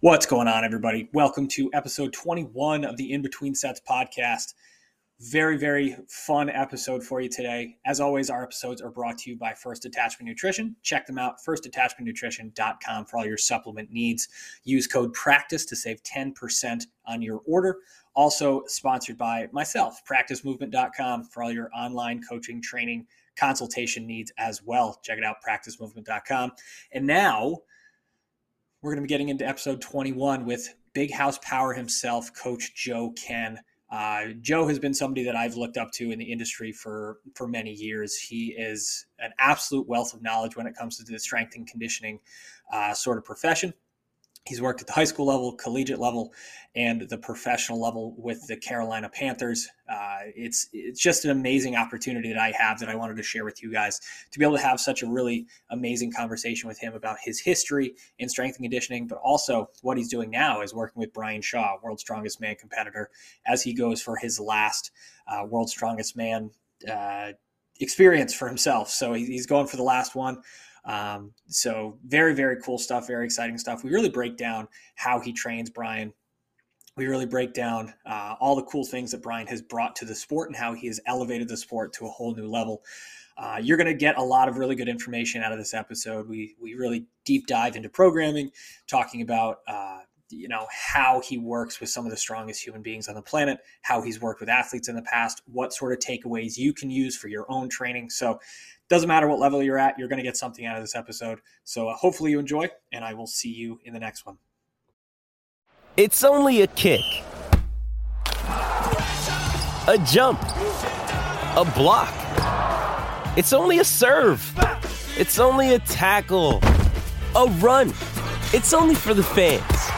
What's going on, everybody? Welcome to episode 21 of the In Between Sets podcast. Very, very fun episode for you today. As always, our episodes are brought to you by First Detachment Nutrition. Check them out, firstdetachmentnutrition.com for all your supplement needs. Use code PRACTICE to save 10% on your order. Also sponsored by myself, practicemovement.com for all your online coaching, training, consultation needs as well. Check it out, practicemovement.com. And now, we're going to be getting into episode 21 with Big House Power himself, Coach Joe Kenn. Uh, Joe has been somebody that I've looked up to in the industry for for many years. He is an absolute wealth of knowledge when it comes to the strength and conditioning uh, sort of profession. He's worked at the high school level, collegiate level, and the professional level with the Carolina Panthers. Uh, it's it's just an amazing opportunity that I have that I wanted to share with you guys to be able to have such a really amazing conversation with him about his history in strength and conditioning, but also what he's doing now is working with Brian Shaw, World's Strongest Man competitor, as he goes for his last uh, World's Strongest Man uh, experience for himself. So he's going for the last one. Um, so very, very cool stuff, very exciting stuff. We really break down how he trains Brian. We really break down uh, all the cool things that Brian has brought to the sport and how he has elevated the sport to a whole new level. Uh, you're going to get a lot of really good information out of this episode. We we really deep dive into programming, talking about uh, you know how he works with some of the strongest human beings on the planet, how he's worked with athletes in the past, what sort of takeaways you can use for your own training. So doesn't matter what level you're at, you're going to get something out of this episode. So uh, hopefully you enjoy, and I will see you in the next one. It's only a kick, a jump, a block. It's only a serve. It's only a tackle, a run. It's only for the fans.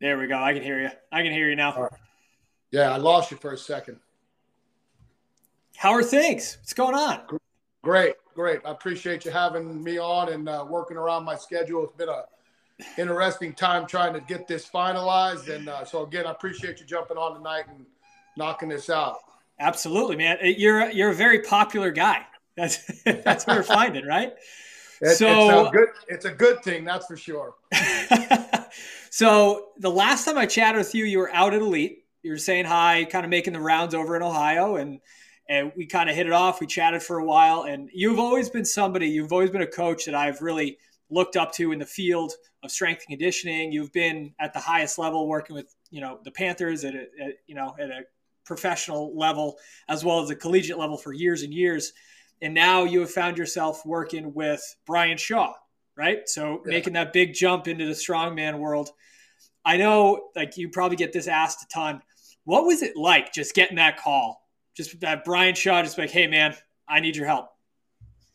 There we go. I can hear you. I can hear you now. Right. Yeah, I lost you for a second. How are things? What's going on? Great, great. I appreciate you having me on and uh, working around my schedule. It's been a interesting time trying to get this finalized, and uh, so again, I appreciate you jumping on tonight and knocking this out. Absolutely, man. You're you're a very popular guy. That's that's what we're finding, right? It, so it's a good it's a good thing, that's for sure. so the last time I chatted with you, you were out at Elite. You were saying hi, kind of making the rounds over in Ohio, and and we kind of hit it off. We chatted for a while, and you've always been somebody. You've always been a coach that I've really looked up to in the field of strength and conditioning. You've been at the highest level, working with you know the Panthers at, a, at you know at a professional level as well as a collegiate level for years and years and now you have found yourself working with Brian Shaw, right? So yeah. making that big jump into the strongman world. I know, like you probably get this asked a ton. What was it like just getting that call? Just that Brian Shaw, just like, hey man, I need your help.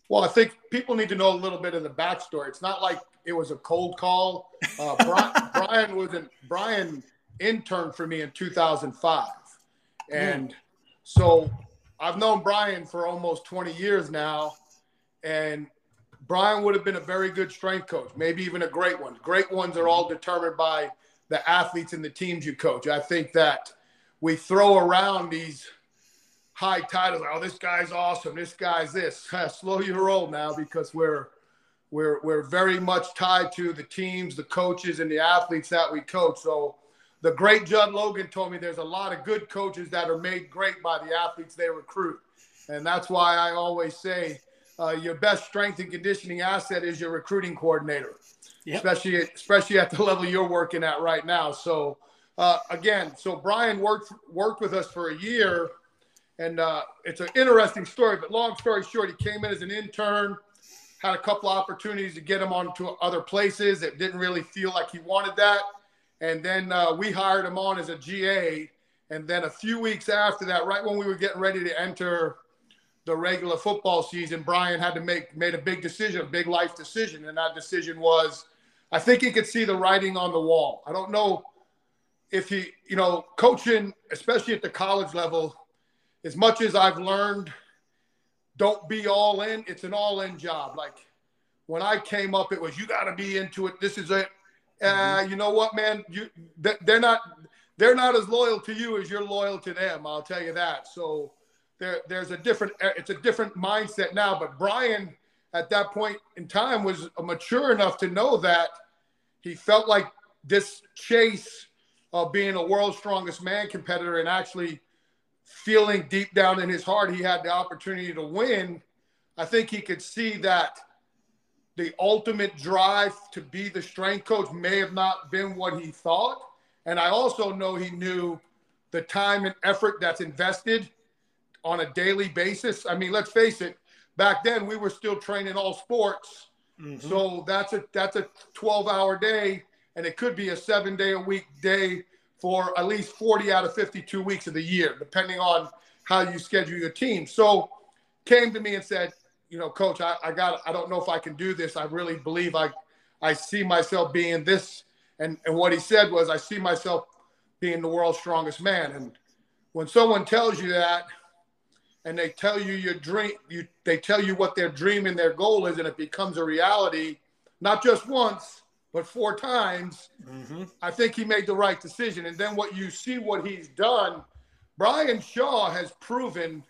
Well, I think people need to know a little bit of the backstory. It's not like it was a cold call. Uh, Brian, Brian was an Brian interned for me in 2005, and mm. so I've known Brian for almost 20 years now, and Brian would have been a very good strength coach, maybe even a great one. Great ones are all determined by the athletes and the teams you coach. I think that we throw around these high titles. Oh, this guy's awesome. This guy's this. Slow your roll now because we're we're we're very much tied to the teams, the coaches, and the athletes that we coach. So the great Judd Logan told me there's a lot of good coaches that are made great by the athletes they recruit. And that's why I always say uh, your best strength and conditioning asset is your recruiting coordinator, yep. especially especially at the level you're working at right now. So uh, again, so Brian worked worked with us for a year, and uh, it's an interesting story. But long story short, he came in as an intern, had a couple opportunities to get him onto other places. It didn't really feel like he wanted that. And then uh, we hired him on as a GA. And then a few weeks after that, right when we were getting ready to enter the regular football season, Brian had to make made a big decision, a big life decision, and that decision was I think he could see the writing on the wall. I don't know if he, you know, coaching, especially at the college level, as much as I've learned, don't be all in. It's an all in job. Like when I came up, it was you got to be into it. This is it. Uh, mm-hmm. you know what, man? You they're not they're not as loyal to you as you're loyal to them. I'll tell you that. So there there's a different it's a different mindset now. But Brian at that point in time was mature enough to know that he felt like this chase of being a world's strongest man competitor and actually feeling deep down in his heart he had the opportunity to win. I think he could see that the ultimate drive to be the strength coach may have not been what he thought. And I also know he knew the time and effort that's invested on a daily basis. I mean, let's face it, back then we were still training all sports. Mm-hmm. So that's a that's a 12 hour day and it could be a seven day a week day for at least 40 out of 52 weeks of the year, depending on how you schedule your team. So came to me and said, you know, coach, I, I got I don't know if I can do this. I really believe I I see myself being this. And and what he said was I see myself being the world's strongest man. And when someone tells you that, and they tell you your dream, you they tell you what their dream and their goal is, and it becomes a reality, not just once, but four times. Mm-hmm. I think he made the right decision. And then what you see what he's done, Brian Shaw has proven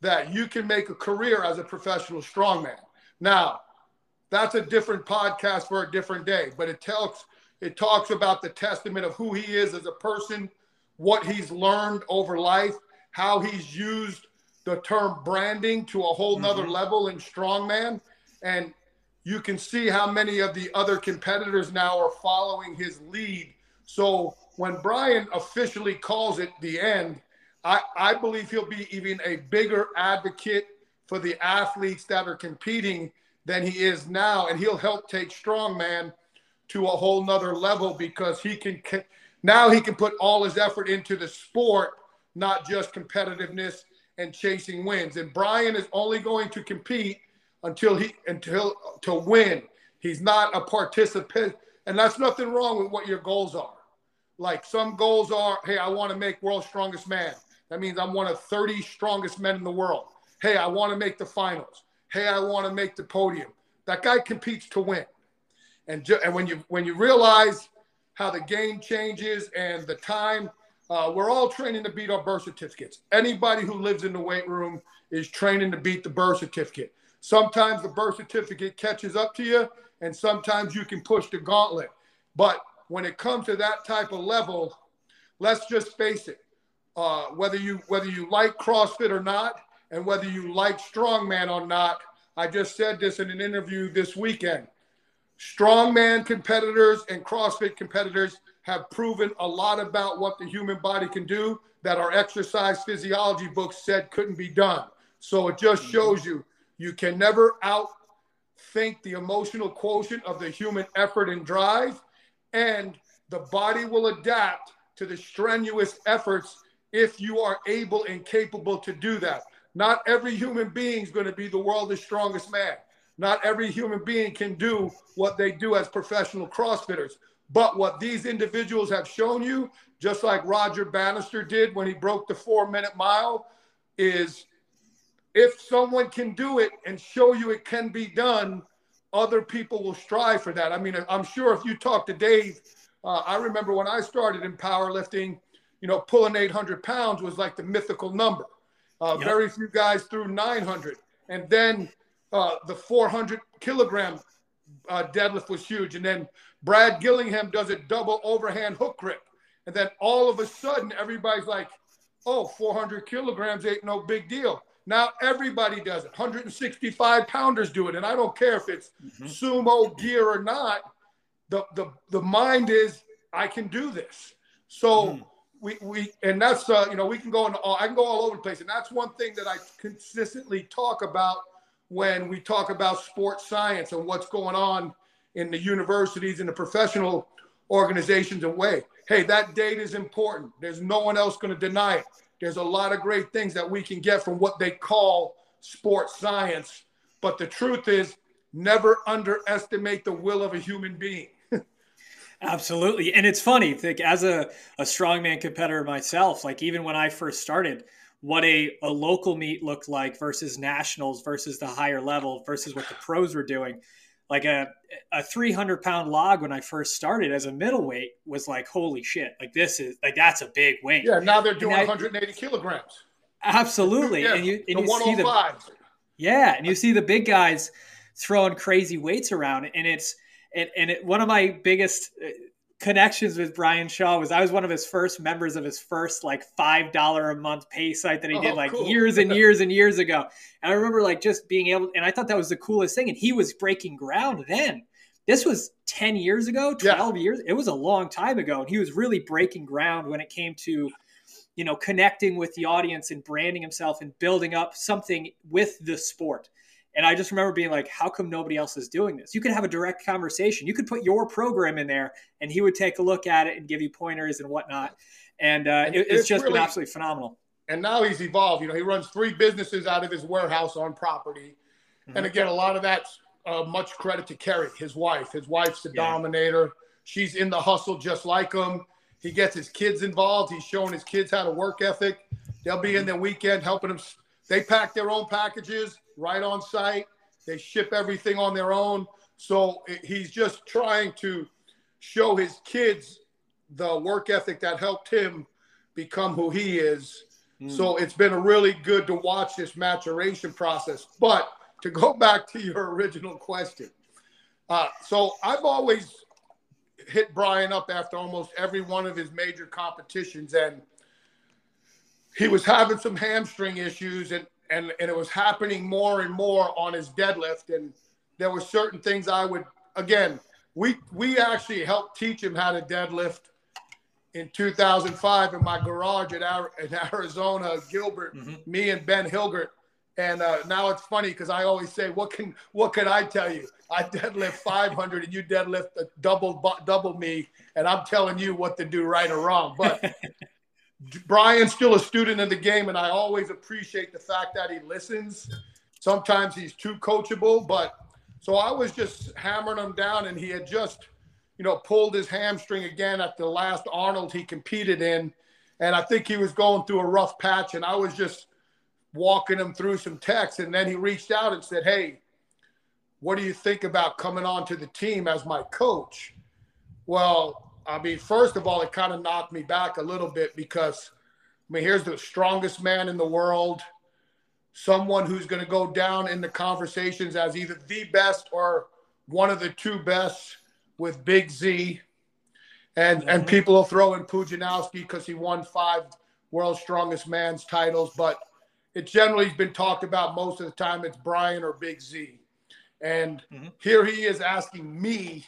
that you can make a career as a professional strongman. Now, that's a different podcast for a different day, but it tells it talks about the testament of who he is as a person, what he's learned over life, how he's used the term branding to a whole nother mm-hmm. level in strongman. And you can see how many of the other competitors now are following his lead. So when Brian officially calls it the end, I, I believe he'll be even a bigger advocate for the athletes that are competing than he is now. And he'll help take strongman to a whole nother level because he can now he can put all his effort into the sport, not just competitiveness and chasing wins. And Brian is only going to compete until he until to win. He's not a participant, and that's nothing wrong with what your goals are. Like some goals are, hey, I want to make world's strongest man. That means I'm one of 30 strongest men in the world. Hey, I want to make the finals. Hey, I want to make the podium. That guy competes to win. And ju- and when you when you realize how the game changes and the time uh, we're all training to beat our birth certificates. Anybody who lives in the weight room is training to beat the birth certificate. Sometimes the birth certificate catches up to you, and sometimes you can push the gauntlet. But when it comes to that type of level, let's just face it. Uh, whether you whether you like CrossFit or not, and whether you like strongman or not, I just said this in an interview this weekend. Strongman competitors and CrossFit competitors have proven a lot about what the human body can do that our exercise physiology books said couldn't be done. So it just mm-hmm. shows you you can never outthink the emotional quotient of the human effort and drive, and the body will adapt to the strenuous efforts if you are able and capable to do that. Not every human being is going to be the world's strongest man. Not every human being can do what they do as professional CrossFitters. But what these individuals have shown you, just like Roger Bannister did when he broke the four minute mile, is if someone can do it and show you it can be done, other people will strive for that. I mean, I'm sure if you talk to Dave, uh, I remember when I started in powerlifting, you know, pulling 800 pounds was like the mythical number. Uh, yep. Very few guys threw 900. And then uh, the 400 kilogram uh, deadlift was huge. And then Brad Gillingham does a double overhand hook grip. And then all of a sudden, everybody's like, oh, 400 kilograms ain't no big deal. Now everybody does it. 165 pounders do it. And I don't care if it's mm-hmm. sumo gear or not. The, the, the mind is, I can do this. So mm. We, we, and that's, uh, you know, we can go in all, I can go all over the place. And that's one thing that I consistently talk about when we talk about sports science and what's going on in the universities and the professional organizations and way. Hey, that data is important. There's no one else going to deny it. There's a lot of great things that we can get from what they call sports science. But the truth is, never underestimate the will of a human being. Absolutely. And it's funny, like as a, a strongman competitor myself, like even when I first started, what a, a local meet looked like versus nationals versus the higher level versus what the pros were doing. Like a, a 300 pound log when I first started as a middleweight was like, holy shit, like this is like, that's a big weight. Yeah. Now they're doing 180 kilograms. Absolutely. Yeah, and you, and the you see the, oh yeah. And you see the big guys throwing crazy weights around and it's, and, and it, one of my biggest uh, connections with Brian Shaw was I was one of his first members of his first like five dollar a month pay site that he did Oh, like cool. years and years and years ago. And I remember like just being able and I thought that was the coolest thing. And he was breaking ground then. This was 10 years ago, Yeah. 12 years. It was a long time ago. And he was really breaking ground when it came to, you know, connecting with the audience and branding himself and building up something with the sport. And I just remember being like, how come nobody else is doing this? You could have a direct conversation. You could put your program in there and he would take a look at it and give you pointers and whatnot. And, uh, And it, it's it's just been absolutely phenomenal. and now he's evolved. You know, he runs three businesses out of his warehouse on property. Mm-hmm. And again, a lot of that's uh, much credit to Keri, his wife. His wife's the Yeah. dominator. She's in the hustle just like him. He gets his kids involved. He's showing his kids how to work ethic. They'll be in Mm-hmm. the weekend helping them. They pack their own packages right on site. They ship everything on their own. So he's just trying to show his kids the work ethic that helped him become who he is. Mm. So it's been a really good to watch this maturation process. But to go back to your original question, uh, so I've always hit Brian up after almost every one of his major competitions, and he was having some hamstring issues, and and and it was happening more and more on his deadlift, and there were certain things I would again. We we actually helped teach him how to deadlift in 2005 in my garage at Ar- in Arizona, Gilbert, Mhm. me and Ben Hilgert. And uh, now it's funny because I always say, "What can what can I tell you? I deadlift 500 and you deadlift a double double me, and I'm telling you what to do right or wrong." But Brian's still a student in the game, and I always appreciate the fact that he listens. Sometimes he's too coachable, but so I was just hammering him down, and he had just, you know, pulled his hamstring again at the last Arnold he competed in, and I think he was going through a rough patch, and I was just walking him through some text, and then he reached out and said, "Hey, what do you think about coming on to the team as my coach?" Well, I mean, first of all, it kind of knocked me back a little bit because, I mean, here's the strongest man in the world, someone who's going to go down in the conversations as either the best or one of the two best with Big Z. And, and Mhm. people will throw in Pudzianowski because he won five world's strongest man's titles, but it generally has been talked about most of the time. It's Brian or Big Z. And Mhm. here he is asking me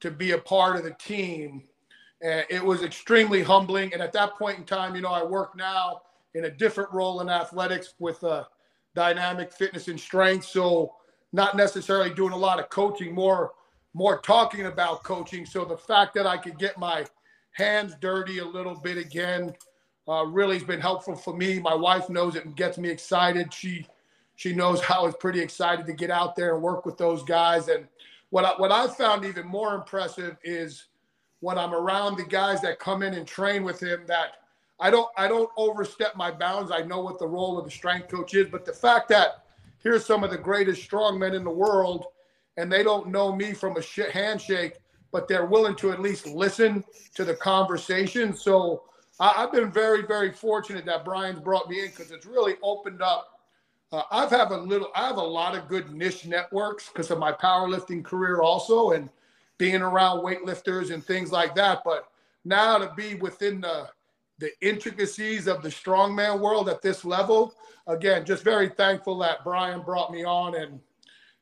to be a part of the team. And it was extremely humbling. And at that point in time, you know, I work now in a different role in athletics with uh, dynamic fitness and strength. So not necessarily doing a lot of coaching, more more talking about coaching. So the fact that I could get my hands dirty a little bit again uh, really has been helpful for me. My wife knows it and gets me excited. She she knows how I was pretty excited to get out there and work with those guys. And what I, what I found even more impressive is when I'm around the guys that come in and train with him that I don't I don't overstep my bounds. I know what the role of the strength coach is, but the fact that here's some of the greatest strongmen in the world and they don't know me from a sh- handshake, but they're willing to at least listen to the conversation. So I've been very, very fortunate that Brian's brought me in because it's really opened up. Uh, I've have a little, I have a lot of good niche networks because of my powerlifting career also, and being around weightlifters and things like that. But now to be within the the intricacies of the strongman world at this level, again, just very thankful that Brian brought me on and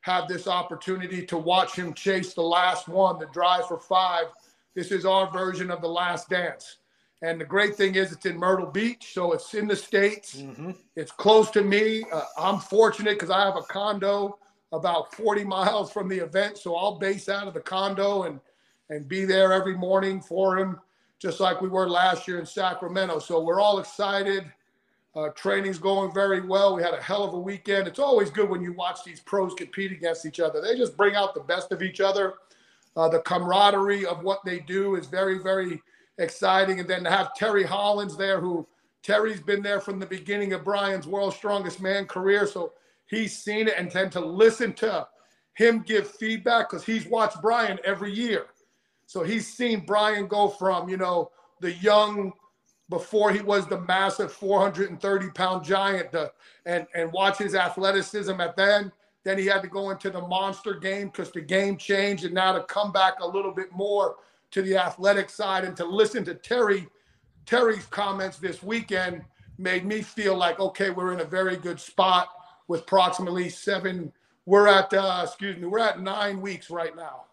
have this opportunity to watch him chase the last one, the drive for five. This is our version of the last dance. And the great thing is, it's in Myrtle Beach, so it's in the States. Mm-hmm. It's close to me. Uh, I'm fortunate because I have a condo about 40 miles from the event, so I'll base out of the condo and and be there every morning for him, just like we were last year in Sacramento. So we're all excited. Uh, training's going very well. We had a hell of a weekend. It's always good when you watch these pros compete against each other. They just bring out the best of each other. Uh, the camaraderie of what they do is very, very exciting. And then to have Terry Hollands there, who Terry's been there from the beginning of Brian's World's Strongest Man career. So he's seen it and tend to listen to him give feedback because he's watched Brian every year. So he's seen Brian go from, you know, the young before he was the massive 430 pound giant to, and, and watch his athleticism at then. Then he had to go into the monster game because the game changed. And now to come back a little bit more to the athletic side and to listen to Terry, Terry's comments this weekend made me feel like, okay, we're in a very good spot with approximately seven. We're at, uh, excuse me, we're at nine weeks right now.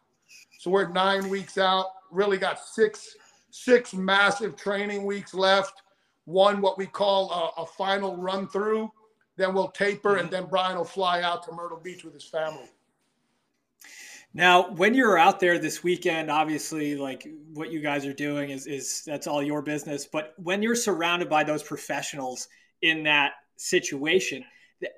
So we're nine weeks out. Really got six six massive training weeks left. One what we call a, a final run through. Then we'll taper, mm-hmm. and then Brian will fly out to Myrtle Beach with his family. Now, when you're out there this weekend, obviously, like what you guys are doing is is that's all your business. But when you're surrounded by those professionals in that situation,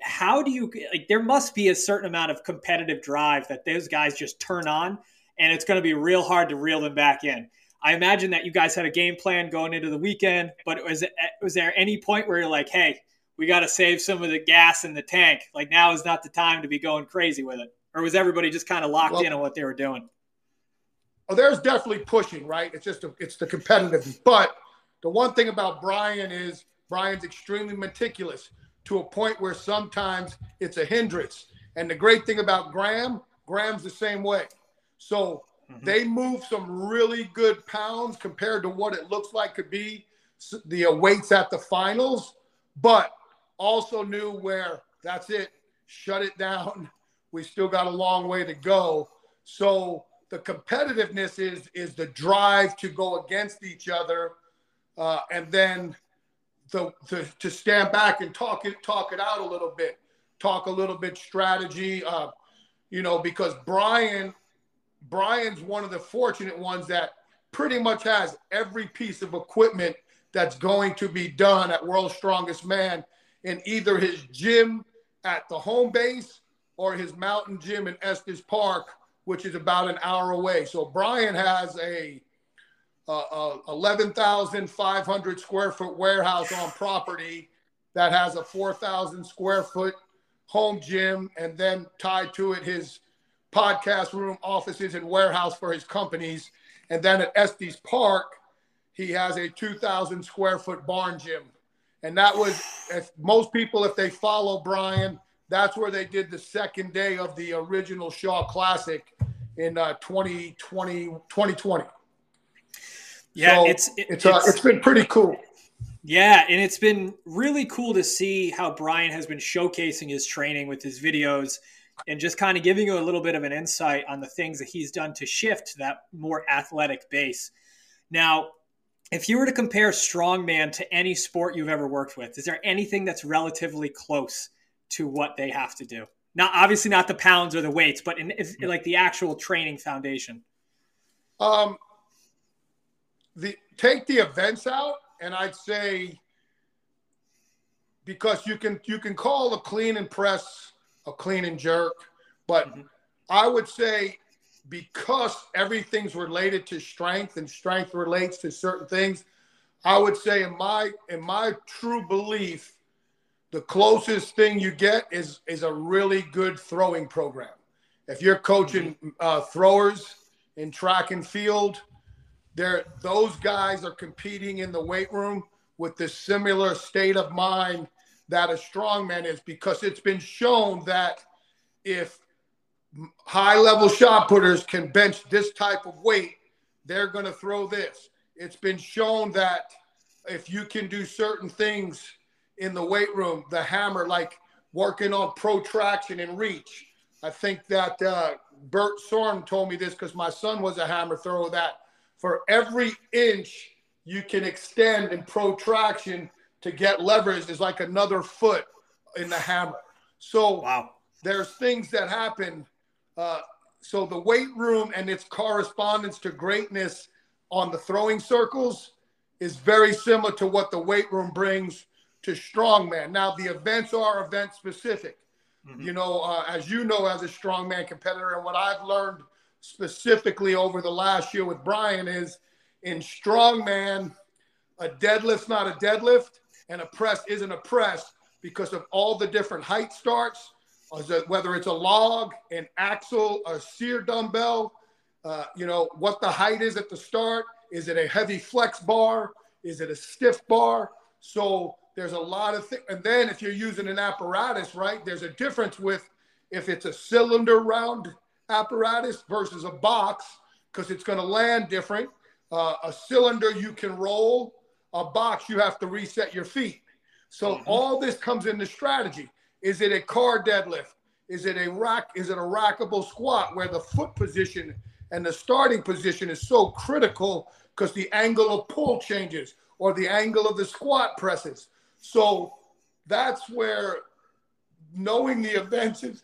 how do you like? There must be a certain amount of competitive drive that those guys just turn on and it's going to be real hard to reel them back in. I imagine that you guys had a game plan going into the weekend, but was it, eh, was there any point where you're like, hey, we got to save some of the gas in the tank? Like now is not the time to be going crazy with it, or was everybody just kind of locked well, in on what they were doing? Oh, there's definitely pushing, right? It's just a, it's the competitive. But the one thing about Brian is Brian's extremely meticulous to a point where sometimes it's a hindrance. And the great thing about Graham, Graham's the same way. So mm-hmm. they move some really good pounds compared to what it looks like could be the weights at the finals, but also knew where that's it, shut it down. We still got a long way to go. So the competitiveness is is the drive to go against each other, uh, and then the, the to stand back and talk it talk it out a little bit, talk a little bit strategy. Uh, you know, because Brian Brian's one of the fortunate ones that pretty much has every piece of equipment that's going to be done at World's Strongest Man in either his gym at the home base or his mountain gym in Estes Park, which is about an hour away. So Brian has a, a, a 11,500 square foot warehouse on property that has a 4,000 square foot home gym and then tied to it his podcast room, offices, and warehouse for his companies. And then at Estes Park, he has a 2,000 square foot barn gym. And that was, if most people, if they follow Brian, that's where they did the second day of the original Shaw Classic in uh, 2020, 2020. Yeah, so it's it, it's, uh, it's been pretty cool. Yeah, and it's been really cool to see how Brian has been showcasing his training with his videos and just kind of giving you a little bit of an insight on the things that he's done to shift to that more athletic base. Now, if you were to compare strongman to any sport you've ever worked with, is there anything that's relatively close to what they have to do? Not obviously, not the pounds or the weights, but in, in like the actual training foundation. Um, the take the events out, and I'd say because you can you can call a clean and press a clean and jerk. But mm-hmm. I would say because everything's related to strength and strength relates to certain things, I would say in my in my true belief, the closest thing you get is is a really good throwing program. If you're coaching uh, throwers in track and field, there those guys are competing in the weight room with this similar state of mind that a strongman is because it's been shown that if high level shot putters can bench this type of weight, they're going to throw this. It's been shown that if you can do certain things in the weight room, the hammer, like working on protraction and reach. I think that uh, Bert Sorm told me this because my son was a hammer thrower. That for every inch you can extend in protraction, to get leverage is like another foot in the hammer. So wow. there's things that happen. Uh, so the weight room and its correspondence to greatness on the throwing circles is very similar to what the weight room brings to strongman. Now the events are event specific. Mm-hmm. You know, uh, as you know, as a strongman competitor, and what I've learned specifically over the last year with Brian is in strongman, a deadlift's not a deadlift and a press isn't a press because of all the different height starts, whether it's a log, an axle, a sear dumbbell, uh, you know, what the height is at the start. Is it a heavy flex bar? Is it a stiff bar? So there's a lot of things. And then if you're using an apparatus, right, there's a difference with if it's a cylinder round apparatus versus a box because it's going to land different. Uh, a cylinder you can roll, a box you have to reset your feet. So mm-hmm. all this comes into strategy. Is it a car deadlift? Is it a rack? Is it a rackable squat where the foot position and the starting position is so critical because the angle of pull changes or the angle of the squat presses. So that's where knowing the events as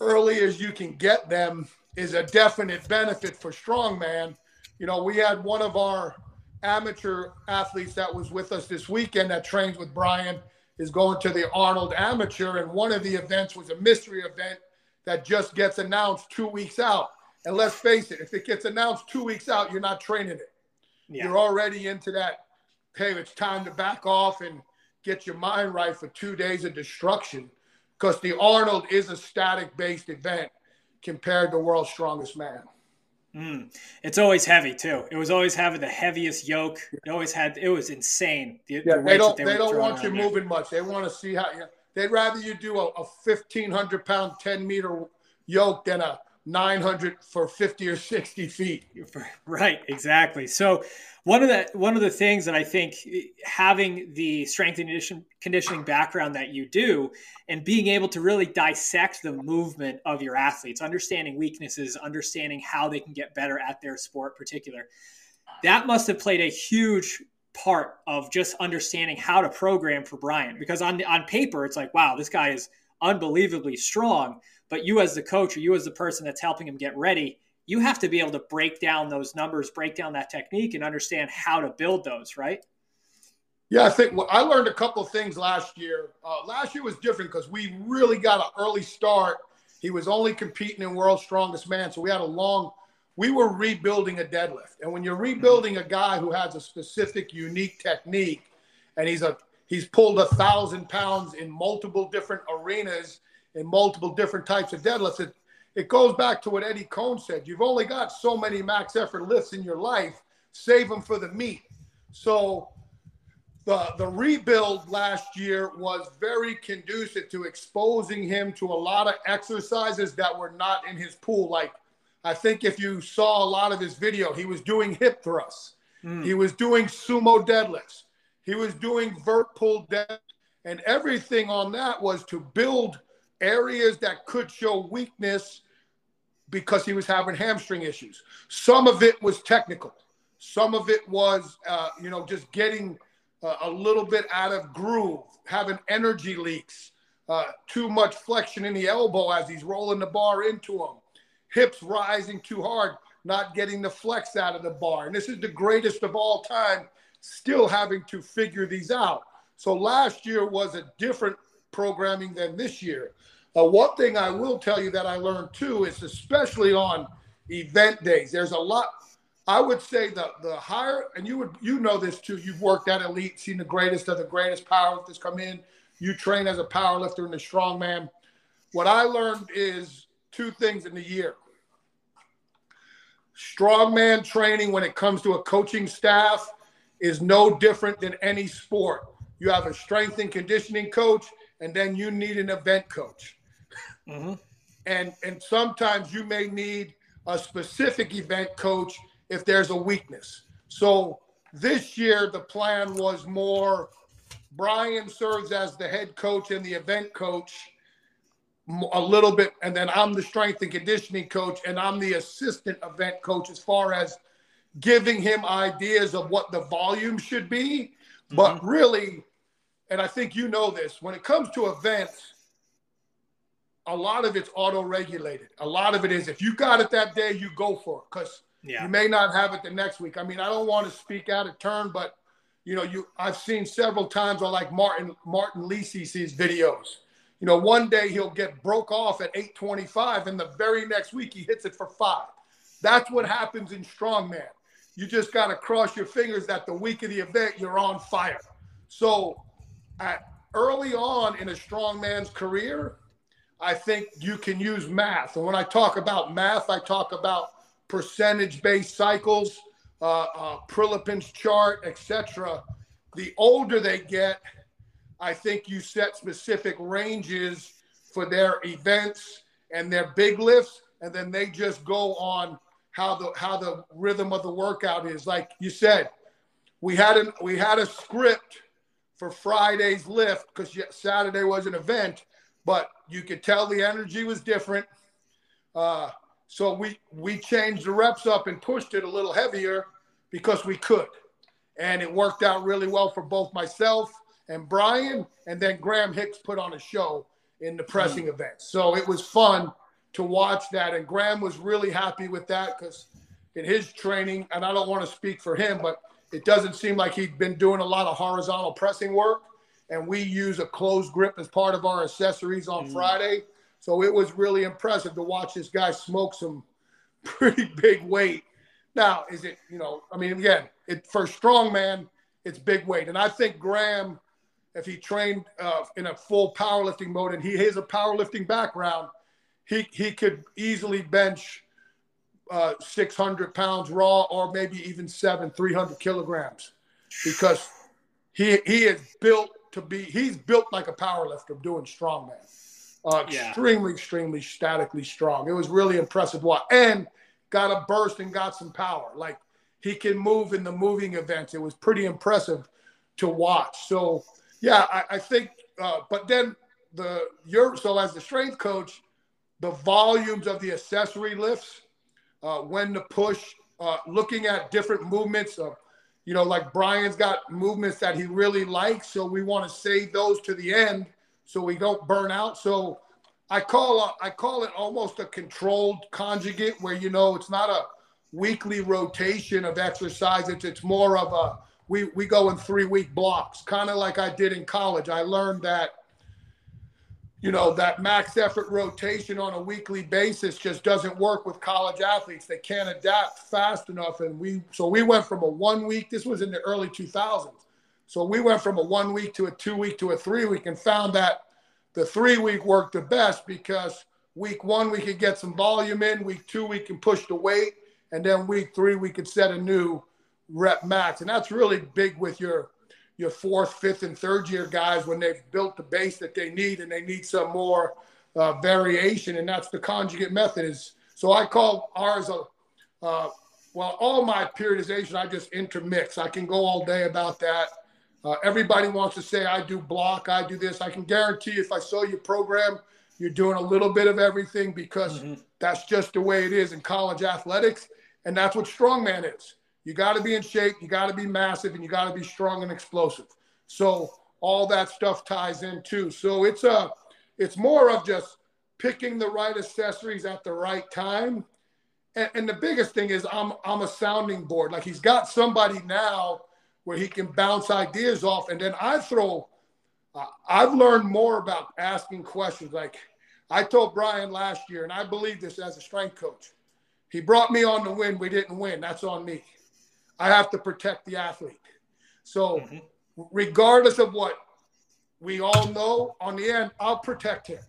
early as you can get them is a definite benefit for strongman. You know, we had one of our amateur athletes that was with us this weekend that trains with Brian is going to the Arnold Amateur, and one of the events was a mystery event that just gets announced two weeks out. And let's face it, if it gets announced two weeks out, you're not training it. Yeah. You're already into that. Hey, it's time to back off and get your mind right for two days of destruction because the Arnold is a static based event compared to World's Strongest Man. Mm. It's always heavy too. It was always having the heaviest yoke. It always had. It was insane. The, yeah, the they don't. They, they don't want you moving much. They want to see how. You, they'd rather you do a, a fifteen hundred pound, ten meter yoke than a 900 for 50 or 60 feet. Right, exactly. So one of the one of the things that I think having the strength and conditioning background that you do and being able to really dissect the movement of your athletes, understanding weaknesses, understanding how they can get better at their sport particular. That must have played a huge part of just understanding how to program for Brian because on on paper it's like wow, this guy is unbelievably strong but you, as the coach, or you, as the person that's helping him get ready, you have to be able to break down those numbers, break down that technique, and understand how to build those, right? Yeah, I think well, I learned a couple of things last year. Uh, last year was different because we really got an early start. He was only competing in World's Strongest Man, so we had a long. We were rebuilding a deadlift, and when you're rebuilding a guy who has a specific, unique technique, and he's a he's pulled a thousand pounds in multiple different arenas in multiple different types of deadlifts. It, it goes back to what Eddie Coan said. You've only got so many max effort lifts in your life. Save them for the meet. So the the rebuild last year was very conducive to exposing him to a lot of exercises that were not in his pool. Like I think if you saw a lot of his video, he was doing hip thrusts. Mm. He was doing sumo deadlifts. He was doing vert pull deadlifts. And everything on that was to build areas that could show weakness because he was having hamstring issues. Some of it was technical. Some of it was, uh, you know, just getting uh, a little bit out of groove, having energy leaks, uh, too much flexion in the elbow as he's rolling the bar into him, hips rising too hard, not getting the flex out of the bar. And this is the greatest of all time, still having to figure these out. So last year was a different programming than this year. Uh, one thing I will tell you that I learned too is especially on event days, there's a lot. I would say the the higher, and you would you know this too. You've worked at elite, seen the greatest of the greatest powerlifters come in. You train as a powerlifter and a strongman. What I learned is two things in the year. Strongman training when it comes to a coaching staff is no different than any sport. You have a strength and conditioning coach, and then you need an event coach. Mm-hmm. And and sometimes you may need a specific event coach if there's a weakness. So this year the plan was more Brian serves as the head coach and the event coach a little bit and then I'm the strength and conditioning coach and I'm the assistant event coach as far as giving him ideas of what the volume should be mm-hmm. but really and I think you know this when it comes to events a lot of it's auto regulated. A lot of it is if you got it that day, you go for it because yeah. you may not have it the next week. I mean, I don't want to speak out of turn, but you know, you I've seen several times on like Martin Martin Licis's videos. You know, one day he'll get broke off at 825, and the very next week he hits it for five. That's what happens in strongman. You just got to cross your fingers that the week of the event, you're on fire. So, at, early on in a strongman's career, I think you can use math. And when I talk about math, I talk about percentage based cycles, uh, uh, Prilepin's chart, etc. The older they get, I think you set specific ranges for their events and their big lifts, and then they just go on how the how the rhythm of the workout is. Like you said, we had an we had a script for Friday's lift because Saturday was an event, but you could tell the energy was different. Uh, so we we changed the reps up and pushed it a little heavier because we could, and it worked out really well for both myself and Brian. And then Graham Hicks put on a show in the pressing mm. event, so it was fun to watch that. And Graham was really happy with that because in his training, and I don't want to speak for him, but it doesn't seem like he'd been doing a lot of horizontal pressing work. And we use a closed grip as part of our accessories on mm. Friday. So it was really impressive to watch this guy smoke some pretty big weight. Now, is it, you know, I mean, again, it for strongman, it's big weight. And I think Graham, if he trained uh, in a full powerlifting mode and he has a powerlifting background, he he could easily bench uh, 600 pounds raw or maybe even seven 300 kilograms because he he is built to be he's built like a power lifter doing strongman. Uh, yeah. extremely extremely statically strong. It was really impressive what and got a burst and got some power. Like he can move in the moving events. It was pretty impressive to watch. So yeah i, I think uh, but then the your so as the strength coach the volumes of the accessory lifts, uh, when to push, uh, looking at different movements of, you know, like Brian's got movements that he really likes. So we want to save those to the end so we don't burn out. So I call I call it almost a controlled conjugate where you know it's not a weekly rotation of exercise. It's it's more of a we we go in three week blocks, kind of like I did in college. I learned that you know, that max effort rotation on a weekly basis just doesn't work with college athletes. They can't adapt fast enough. And we, so we went from a one week, this was in the early 2000s. So we went from a one week to a two week to a three week and found that the three week worked the best because week one, we could get some volume in. Week two, we can push the weight. And then week three, we could set a new rep max. And that's really big with your your fourth, fifth, and third year guys when they've built the base that they need and they need some more uh, variation. And that's the conjugate method. Is so I call ours a uh, well, all my periodization I just intermix. I can go all day about that. Uh, everybody wants to say I do block, I do this. I can guarantee if I saw your program, you're doing a little bit of everything because mm-hmm. that's just the way it is in college athletics, and that's what strongman is. You got to be in shape, you got to be massive, and you got to be strong and explosive. So all that stuff ties in too. So it's a it's more of just picking the right accessories at the right time. And, and the biggest thing is I'm I'm a sounding board. Like he's got somebody now where he can bounce ideas off, and then I throw. Uh, I've learned more about asking questions. Like I told Brian last year, and I believe this as a strength coach. He brought me on to win. We didn't win. That's on me. I have to protect the athlete. So, mm-hmm. regardless of what we all know, on the end, I'll protect him.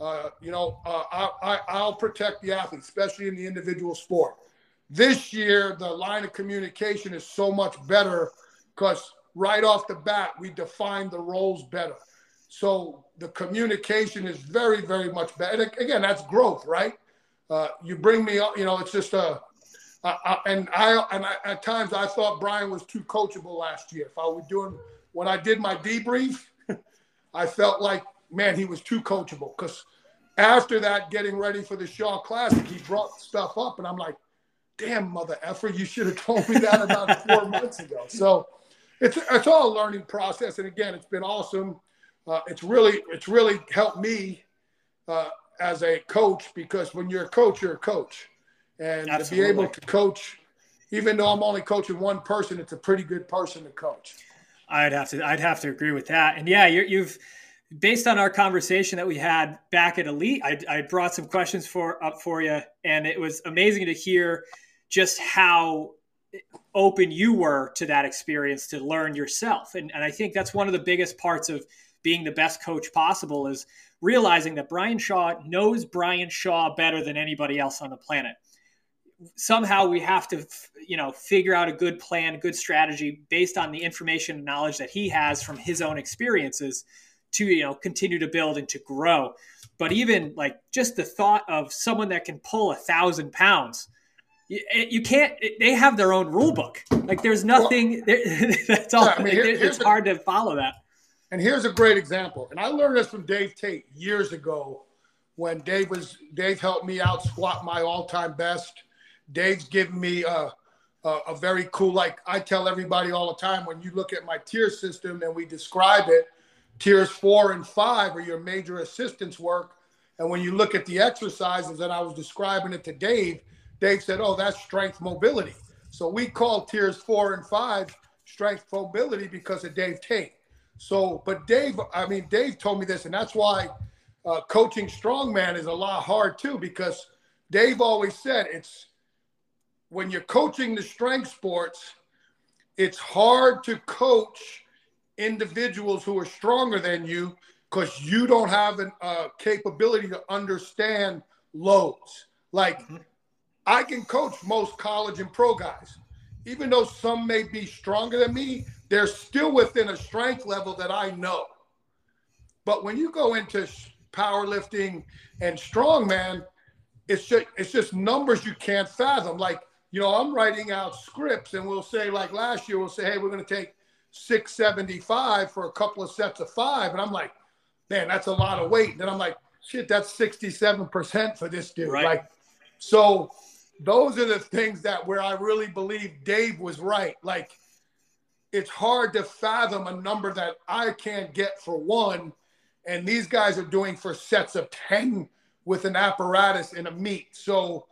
Uh, you know, uh, I, I, will protect the athlete, especially in the individual sport. This year, the line of communication is so much better because right off the bat, we define the roles better. So the communication is very, very much better. again, that's growth, right? Uh, you bring me up, you know, it's just a, I, and I and I, at times I thought Brian was too coachable last year. If I was doing when I did my debrief, I felt like man he was too coachable because after that, getting ready for the Shaw Classic, he brought stuff up, and I'm like, damn mother effer, you should have told me that about four months ago. So it's it's all a learning process, and again, it's been awesome. Uh, it's really it's really helped me uh, as a coach because when you're a coach, you're a coach and Absolutely. to be able to coach, even though I'm only coaching one person, it's a pretty good person to coach. I'd have to I'd have to agree with that. And yeah, you have based on our conversation that we had back at Elite, I, I brought some questions for up for you, and it was amazing to hear just how open you were to that experience to learn yourself. And, and I think that's one of the biggest parts of being the best coach possible is realizing that Brian Shaw knows Brian Shaw better than anybody else on the planet. Somehow we have to, you know, figure out a good plan, good strategy based on the information and knowledge that he has from his own experiences to, you know, continue to build and to grow. But even like just the thought of someone that can pull a thousand pounds, you, eh, you, can't. Eh, they have their own rule book. Like there's nothing. Well, that's all. Yeah, I mean, here, it's hard to follow that. And here's a great example. And I learned this from Dave Tate years ago when Dave was Dave helped me out squat my all-time best. Dave's given me a, a, a, very cool, like I tell everybody all the time, when you look at my tier system and we describe it, tiers four and five are your major assistance work. And when you look at the exercises that I was describing it to Dave, Dave said, oh, that's strength mobility. So we call tiers four and five strength mobility because of Dave Tate. So, but Dave, I mean, Dave told me this, and that's why uh, coaching strongman is a lot hard too, because Dave always said it's when you're coaching the strength sports, it's hard to coach individuals who are stronger than you because you don't have a uh, capability to understand loads. Like mm-hmm. I can coach most college and pro guys, even though some may be stronger than me they're still within a strength level that I know. But when you go into powerlifting and strongman, it's just it's just numbers you can't fathom. Like you know, I'm writing out scripts, and we'll say like last year, we'll say, hey, we're going to take 675 for a couple of sets of five, and I'm like, man, that's a lot of weight. And then I'm like, shit, that's 67% for this dude. Right. Like, so those are the things that where I really believe Dave was right. Like it's hard to fathom a number that I can't get for one. And these guys are doing for sets of 10 with an apparatus in a meet. So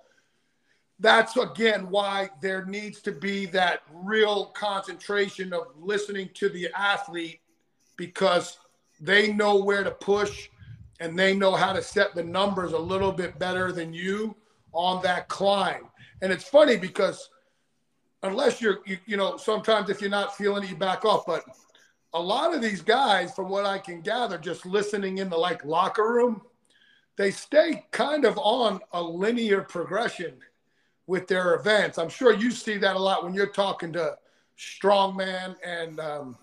that's again why there needs to be that real concentration of listening to the athlete because they know where to push and they know how to set the numbers a little bit better than you on that climb. And it's funny because unless you're, you, you know, sometimes if you're not feeling it, you back off. But a lot of these guys, from what I can gather, just listening in the like locker room, they stay kind of on a linear progression with their events. I'm sure you see that a lot when you're talking to strongman and um,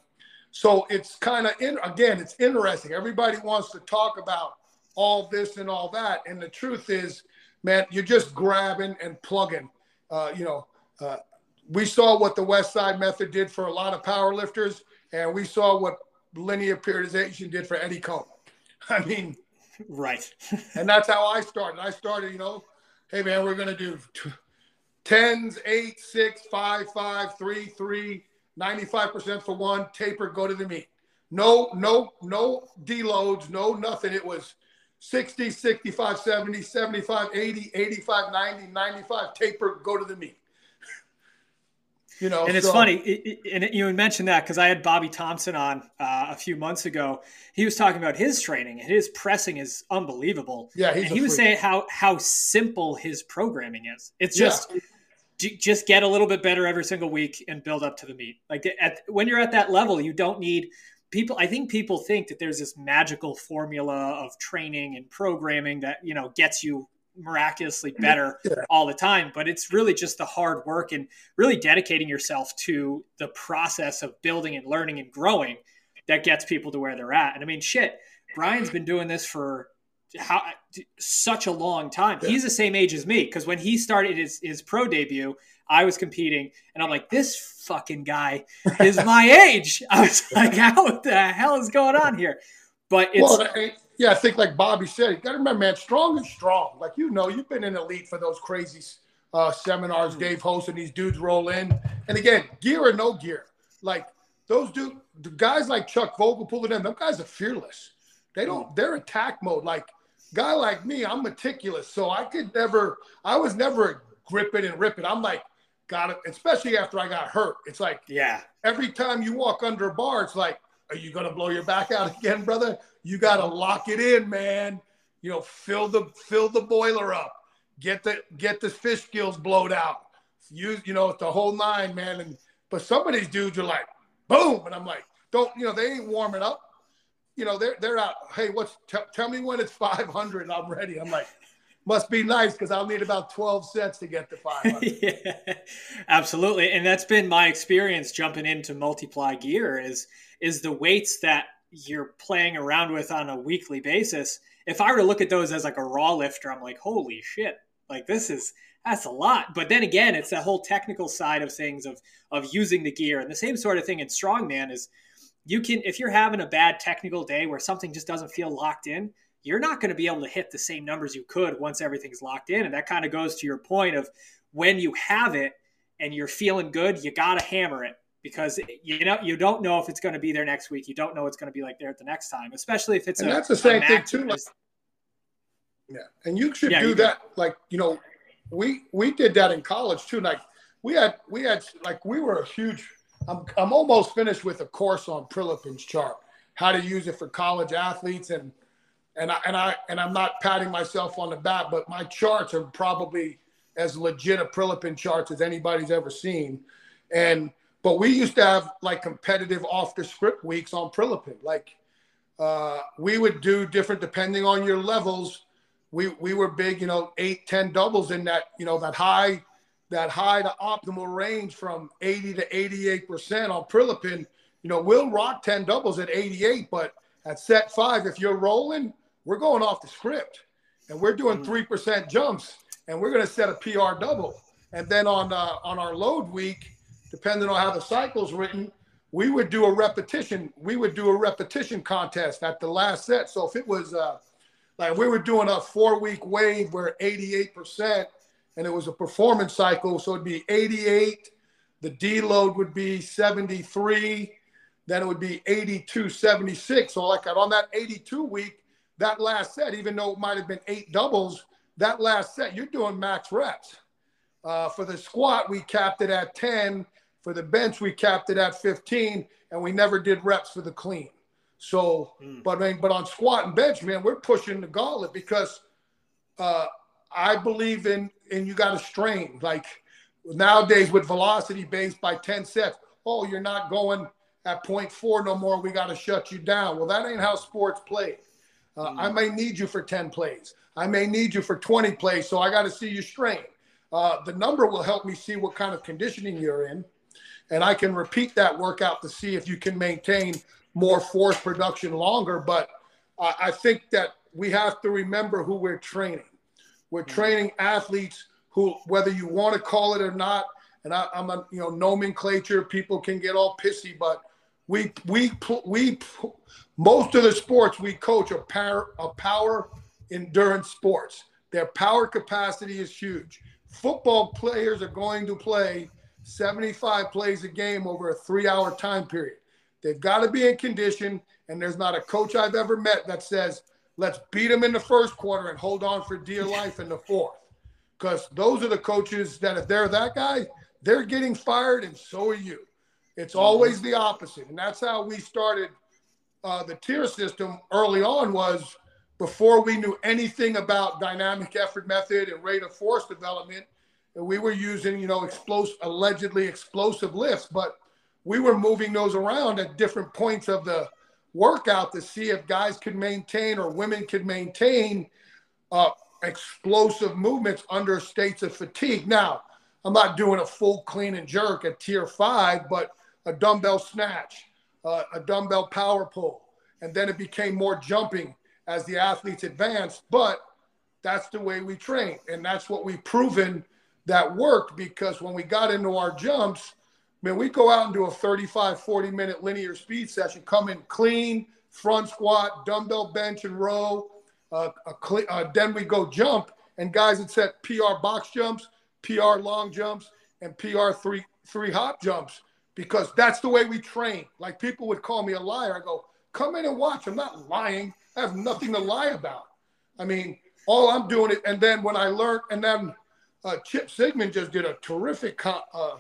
so it's kind of in again it's interesting everybody wants to talk about all this and all that and the truth is man you're just grabbing and plugging uh, you know uh, we saw what the West Side method did for a lot of power lifters, and we saw what linear periodization did for Eddie Coan. I mean, right. and that's how I started. I started, you know, hey man, we're gonna do tens, eight, six, five, five, three, three, 95% for one, taper, go to the meet. No, no, no deloads, no nothing. It was 60, 65, 70, 75, 80, 85, 90, 95, taper, go to the meet. You know, and it's so. funny, it, it, and you mentioned that because I had Bobby Thompson on uh, a few months ago. He was talking about his training and his pressing is unbelievable. Yeah, and he was saying how how simple his programming is. It's just yeah. Just get a little bit better every single week and build up to the meet. Like at, when you're at that level, you don't need people. I think people think that there's this magical formula of training and programming that you know gets you miraculously mm-hmm. better yeah. all the time but it's really just the hard work and really dedicating yourself to the process of building and learning and growing that gets people to where they're at and i mean shit brian's been doing this for how such a long time yeah. he's the same age as me because when he started his, his pro debut i was competing and i'm like this fucking guy is my age i was like how the hell is going on here but it's well, yeah, I think like Bobby said, you got to remember, man, strong is strong. Like you know, you've been in elite for those crazy uh, seminars, mm-hmm. Dave hosts, and these dudes roll in. And again, gear or no gear, like those dude, the guys like Chuck Vogelpohl them, them guys are fearless. They don't, mm. they're attack mode. Like guy like me, I'm meticulous, so I could never, I was never grip it and rip it. I'm like, got it, especially after I got hurt. It's like, yeah, every time you walk under a bar, it's like are you gonna blow your back out again, brother? You gotta lock it in, man. You know, fill the fill the boiler up, get the get the fish gills blowed out. Use you know the whole nine, man. And but some of these dudes are like, boom, and I'm like, don't you know they ain't warming up. You know they're they're out. Hey, what's t- tell me when it's 500? I'm ready. I'm like, must be nice because I'll need about 12 sets to get to 500. yeah, absolutely. And that's been my experience jumping into multiply gear is is the weights that you're playing around with on a weekly basis. If I were to look at those as like a raw lifter, I'm like, holy shit, like this is that's a lot. But then again, it's that whole technical side of things of of using the gear. And the same sort of thing in strongman is you can if you're having a bad technical day where something just doesn't feel locked in, you're not going to be able to hit the same numbers you could once everything's locked in. And that kind of goes to your point of when you have it and you're feeling good, you got to hammer it because you know you don't know if it's going to be there next week. You don't know it's going to be like there at the next time, especially if it's and a, that's the same thing too. Like, yeah, and you should yeah, do you that. Like you know, we we did that in college too. Like we had we had like we were a huge. I'm I'm almost finished with a course on Prilepin's chart, how to use it for college athletes and and I and I and I'm not patting myself on the back, but my charts are probably as legit a Prilepin charts as anybody's ever seen. And but we used to have like competitive off the script weeks on Prilepin. Like uh, we would do different depending on your levels. We we were big, you know, eight, ten doubles in that, you know, that high, that high to optimal range from 80 to 88 percent on Prilepin. You know, we'll rock 10 doubles at 88, but at set five, if you're rolling, we're going off the script and we're doing 3% mm. jumps and we're going to set a PR double. And then on uh, on our load week, depending on how the cycle's written, we would do a repetition. We would do a repetition contest at the last set. So if it was uh, like we were doing a four week wave where 88% and it was a performance cycle, so it'd be 88. The deload would be 73. Then it would be 82, 76. So like on that 82 week, that last set, even though it might have been eight doubles, that last set, you're doing max reps. Uh, for the squat, we capped it at 10. For the bench, we capped it at 15, and we never did reps for the clean. So, mm. but I mean, but on squat and bench, man, we're pushing the gauntlet because uh, I believe in in you got to strain. Like nowadays with velocity based by 10 sets, oh, you're not going at four no more. We got to shut you down. Well, that ain't how sports play. Uh, mm. I may need you for 10 plays. I may need you for 20 plays. So I got to see you strain. Uh, the number will help me see what kind of conditioning you're in. And I can repeat that workout to see if you can maintain more force production longer. But uh, I think that we have to remember who we're training. We're mm. training athletes who, whether you want to call it or not, and I, am a you know nomenclature. People can get all pissy, but we we we most of the sports we coach are power, are power endurance sports. Their power capacity is huge. Football players are going to play 75 plays a game over a three hour time period. They've got to be in condition, and there's not a coach I've ever met that says, let's beat them in the first quarter and hold on for dear life in the fourth. Because those are the coaches that, if they're that guy, they're getting fired, and so are you. It's always the opposite. And that's how we started uh, the tier system early on was before we knew anything about dynamic effort method and rate of force development. And we were using, you know, explosive, allegedly explosive lifts, but we were moving those around at different points of the workout to see if guys could maintain or women could maintain uh, explosive movements under states of fatigue. Now, I'm not doing a full clean and jerk at tier five, but a dumbbell snatch, uh, a dumbbell power pull, and then it became more jumping as the athletes advanced. But that's the way we train, and that's what we've proven that worked because when we got into our jumps, I mean, we go out and do a 35, 40 minute linear speed session, come in clean, front squat, dumbbell bench and row. Uh, uh, then we go jump, and guys that set PR box jumps, PR long jumps, and PR three three hop jumps because that's the way we train. Like people would call me a liar. I go, come in and watch. I'm not lying. I have nothing to lie about. I mean, all I'm doing it. And then when I learned, and then uh, Chip Sigmon just did a terrific uh,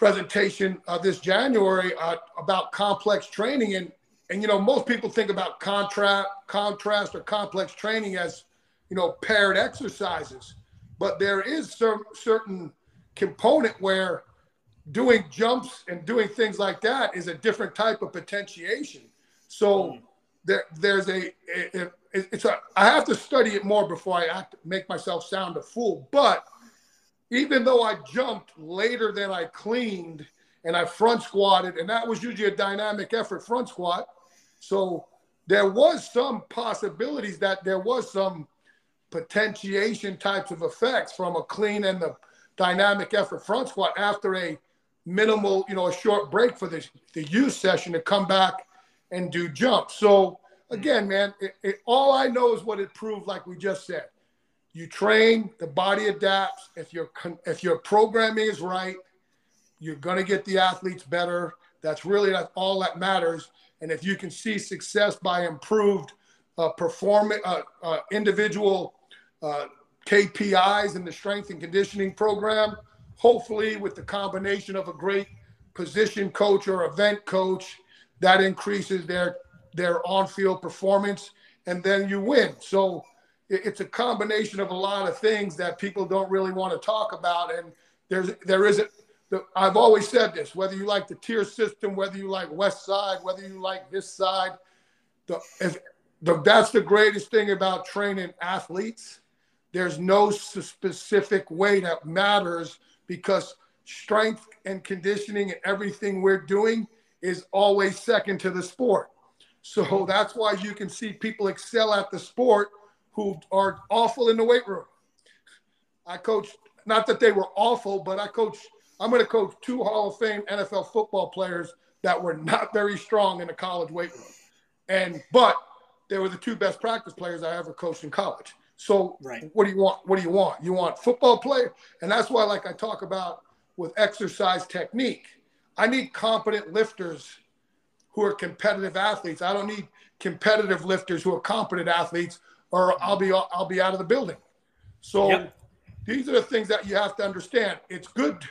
presentation uh, this January uh, about complex training, and and you know most people think about contrast, contrast or complex training as you know paired exercises, but there is some certain component where doing jumps and doing things like that is a different type of potentiation. So there, there's a, a, it's a, I have to study it more before I act, make myself sound a fool. But even though I jumped later than I cleaned and I front squatted, and that was usually a dynamic effort front squat. So there was some possibilities that there was some potentiation types of effects from a clean and the dynamic effort front squat after a minimal, you know, a short break for the, the use session to come back and do jumps. So again, man, it, it, all I know is what it proved, like we just said. You train, the body adapts. If your if your programming is right, you're gonna get the athletes better. That's really that's all that matters. And if you can see success by improved uh, performance, uh, uh, individual uh, KPIs in the strength and conditioning program, hopefully with the combination of a great position coach or event coach that increases their their on-field performance and then you win so it's a combination of a lot of things that people don't really want to talk about and there's there isn't I've always said this whether you like the tier system whether you like west side whether you like this side the if the, that's the greatest thing about training athletes there's no specific way that matters because strength and conditioning and everything we're doing is always second to the sport. So that's why you can see people excel at the sport who are awful in the weight room. I coached, not that they were awful, but I coached, I'm going to coach two Hall of Fame NFL football players that were not very strong in the college weight room. And, but they were the two best practice players I ever coached in college. So right. what do you want? What do you want? You want football player, and that's why, like I talk about with exercise technique, I need competent lifters who are competitive athletes. I don't need competitive lifters who are competent athletes, or I'll be I'll be out of the building. So yep. these are the things that you have to understand. It's good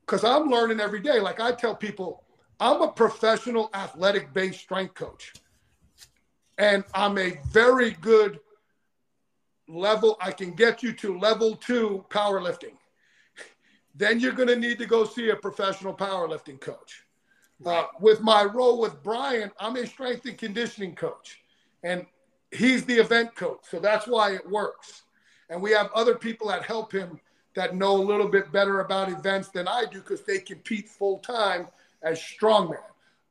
because I'm learning every day. Like I tell people, I'm a professional athletic based strength coach, and I'm a very good level, I can get you to level two powerlifting. Then you're going to need to go see a professional powerlifting coach. Uh, with my role with Brian, I'm a strength and conditioning coach, and he's the event coach. So that's why it works. And we have other people that help him that know a little bit better about events than I do because they compete full time as strongman.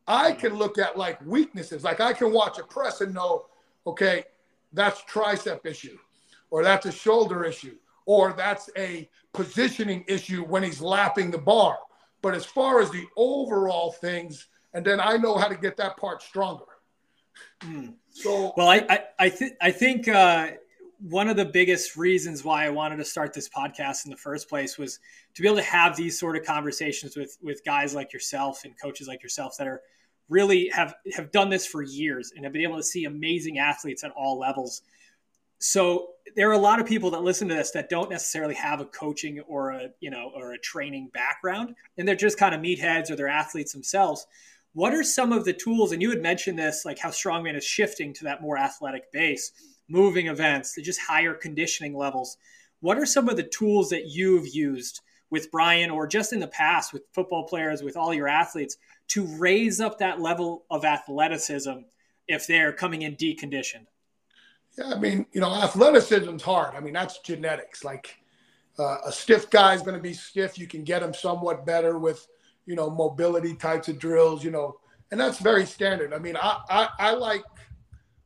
I can look at like weaknesses, like I can watch a press and know, okay, that's tricep issue or that's a shoulder issue, or that's a positioning issue when he's lapping the bar. But as far as the overall things, and then I know how to get that part stronger. Mm. So well, I I, I, th- I think uh, one of the biggest reasons why I wanted to start this podcast in the first place was to be able to have these sort of conversations with with guys like yourself and coaches like yourself that are really have have done this for years and have been able to see amazing athletes at all levels. So there are a lot of people that listen to this that don't necessarily have a coaching or a you know or a training background and they're just kind of meatheads or they're athletes themselves what are some of the tools and you had mentioned this like how strongman is shifting to that more athletic base moving events just higher conditioning levels what are some of the tools that you've used with brian or just in the past with football players with all your athletes to raise up that level of athleticism if they're coming in deconditioned yeah, I mean, you know, athleticism's hard. I mean, that's genetics. Like uh, a stiff guy is going to be stiff. You can get him somewhat better with, you know, mobility types of drills. You know, and that's very standard. I mean, I I, I like.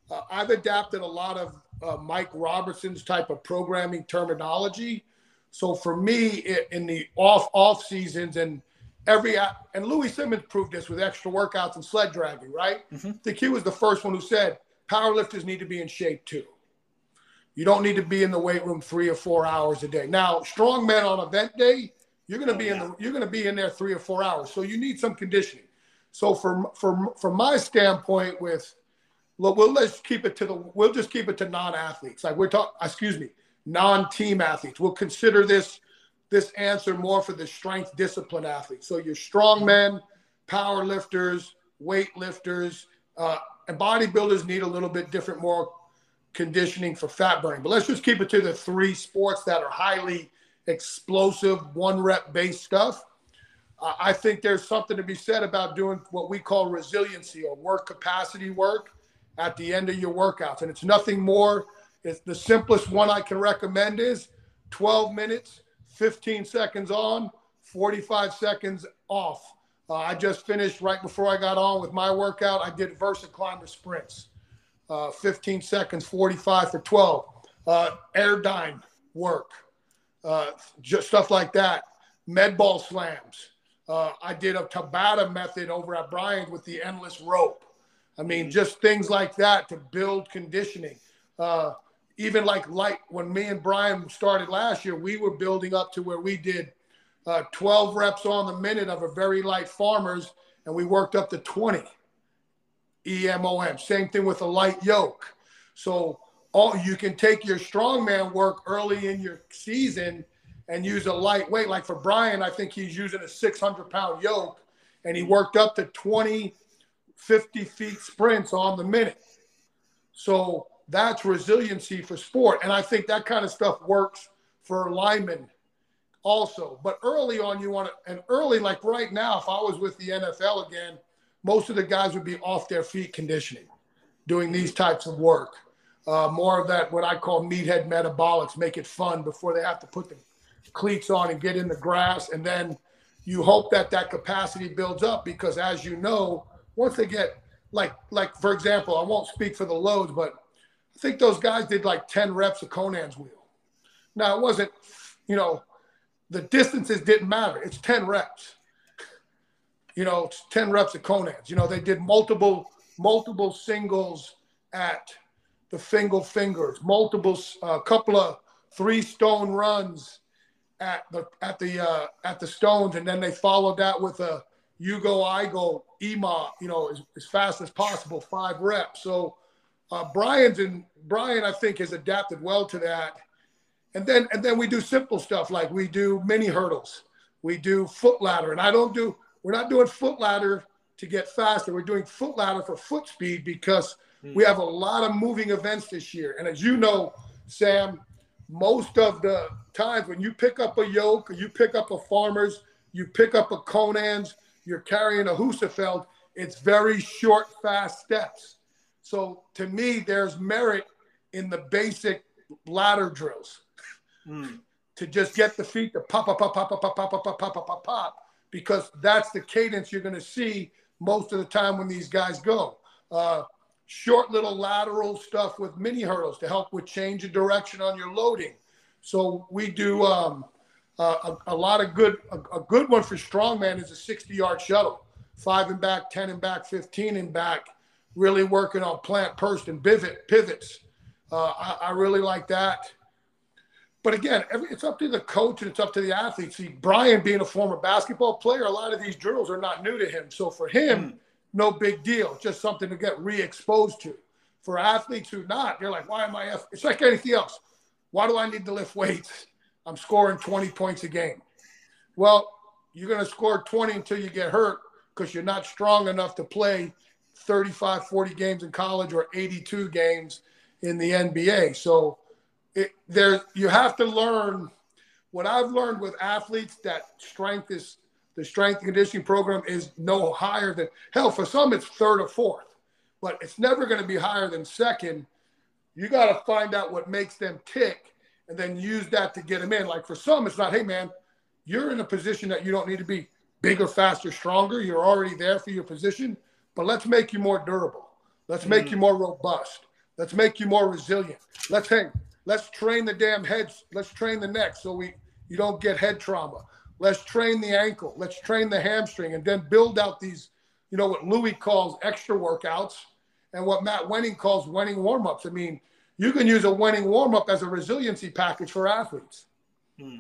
Uh, I've adapted a lot of uh, Mike Robertson's type of programming terminology. So for me, it, in the off off seasons and every and Louie Simmons proved this with extra workouts and sled dragging, right? Mm-hmm. I think he was the first one who said powerlifters need to be in shape too. You don't need to be in the weight room three or four hours a day. Now, strong men on event day, you're going to oh, be yeah. in the you're going to be in there three or four hours. So you need some conditioning. So from from from my standpoint, with look, we'll let's keep it to the we'll just keep it to non-athletes. Like we're talking, excuse me, non-team athletes. We'll consider this this answer more for the strength discipline athletes. So your strongmen, power lifters, weight lifters, uh, and bodybuilders need a little bit different, more conditioning for fat burning. But let's just keep it to the three sports that are highly explosive, one rep based stuff. I think there's something to be said about doing what we call resiliency or work capacity work at the end of your workouts. And it's nothing more. It's the simplest one I can recommend is 12 minutes, 15 seconds on, 45 seconds off. Uh, I just finished right before I got on with my workout. I did Versa Climber sprints, uh, 15 seconds, 45 for 12. Uh, Airdyne work, uh, just stuff like that. Med ball slams. Uh, I did a Tabata method over at Brian with the endless rope. I mean, just things like that to build conditioning. Uh, even like light, when me and Brian started last year, we were building up to where we did uh, 12 reps on the minute of a very light farmers, and we worked up to 20 EMOM. Same thing with a light yoke. So all you can take your strongman work early in your season and use a lightweight. Like for Brian, I think he's using a 600 pound yoke, and he worked up to 20 50 feet sprints on the minute. So that's resiliency for sport. And I think that kind of stuff works for linemen also. But early on, you want to, and early, like right now, if I was with the NFL again, most of the guys would be off their feet conditioning, doing these types of work. Uh, more of that, what I call meathead metabolics, make it fun before they have to put the cleats on and get in the grass. And then you hope that that capacity builds up because, as you know, once they get like like for example, I won't speak for the loads, but I think those guys did like 10 reps of Conan's wheel. Now it wasn't, you know, the distances didn't matter. It's 10 reps. You know, it's 10 reps of Conan's. You know, they did multiple, multiple singles at the Fingal's Fingers, multiple, a uh, couple of three stone runs at the at the uh, at the stones, and then they followed that with a you go, I go, EMA, you know, as, as fast as possible, five reps. So uh, Brian's and Brian, I think, has adapted well to that. And then and then we do simple stuff like we do mini hurdles, we do foot ladder, and I don't do. We're not doing foot ladder to get faster. We're doing foot ladder for foot speed because. We have a lot of moving events this year. And as you know, Sam, most of the times when you pick up a yoke you pick up a farmer's, you pick up a Conan's, you're carrying a Husafell, it's very short, fast steps. So to me, there's merit in the basic ladder drills mm. to just get the feet to pop, pop, pop, pop, pop, pop, pop, pop, pop, pop, pop, pop, because that's the cadence you're going to see most of the time when these guys go. Uh, short little lateral stuff with mini hurdles to help with change of direction on your loading. So we do um, a, a, lot of good. A, a, good one for strongman is a 60 yard shuttle, five and back, 10 and back, 15 and back. Really working on plant burst and pivot pivots. Uh, I, I, really like that. But again, every, it's up to the coach and it's up to the athlete. See, Brian being a former basketball player, a lot of these drills are not new to him. So for him, mm. No big deal. Just something to get re-exposed to. For athletes who not, they're like, why am I? F-? It's like anything else. Why do I need to lift weights? I'm scoring 20 points a game. Well, you're going to score 20 until you get hurt because you're not strong enough to play 35, 40 games in college or 82 games in the NBA. So it, there, you have to learn. What I've learned with athletes that strength is the strength and conditioning program is no higher than hell. For some, it's third or fourth, but it's never going to be higher than second. You got to find out what makes them tick and then use that to get them in. Like for some, it's not, hey man, you're in a position that you don't need to be bigger, faster, stronger. You're already there for your position, but let's make you more durable. Let's make mm-hmm. you more robust. Let's make you more resilient. Let's hang. Let's train the damn heads. Let's train the neck so we you don't get head trauma. Let's train the ankle. Let's train the hamstring, and then build out these, you know, what Louie calls extra workouts, and what Matt Wenning calls Wenning warm ups. I mean, you can use a Wenning warm up as a resiliency package for athletes. Hmm.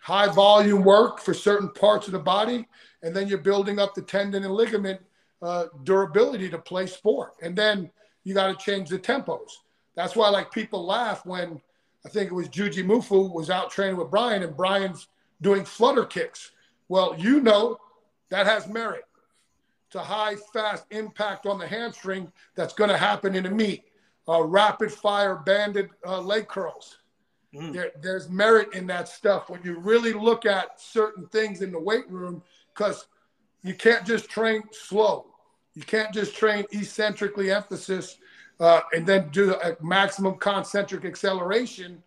High volume work for certain parts of the body, and then you're building up the tendon and ligament uh, durability to play sport. And then you got to change the tempos. That's why like people laugh when I think it was Jujimufu was out training with Brian, and Brian's doing flutter kicks. Well, you know that has merit. It's a high, fast impact on the hamstring that's going to happen in a meet. Uh, rapid fire banded uh, leg curls. Mm. There, there's merit in that stuff when you really look at certain things in the weight room because you can't just train slow. You can't just train eccentrically emphasis uh, and then do a maximum concentric acceleration.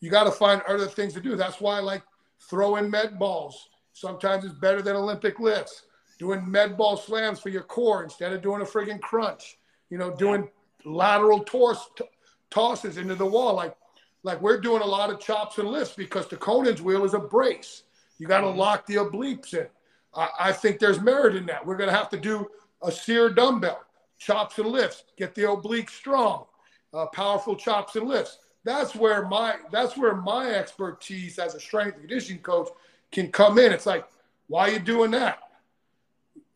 You got to find other things to do. That's why, I like throwing med balls, sometimes it's better than Olympic lifts. Doing med ball slams for your core instead of doing a friggin' crunch. You know, doing lateral toss, t- tosses into the wall. Like, like we're doing a lot of chops and lifts because the Conan's wheel is a brace. You got to mm-hmm. lock the obliques in. I, I think there's merit in that. We're going to have to do a Cyr dumbbell, chops and lifts, get the oblique strong, uh, powerful chops and lifts. That's where my that's where my expertise as a strength and conditioning coach can come in. It's like, why are you doing that?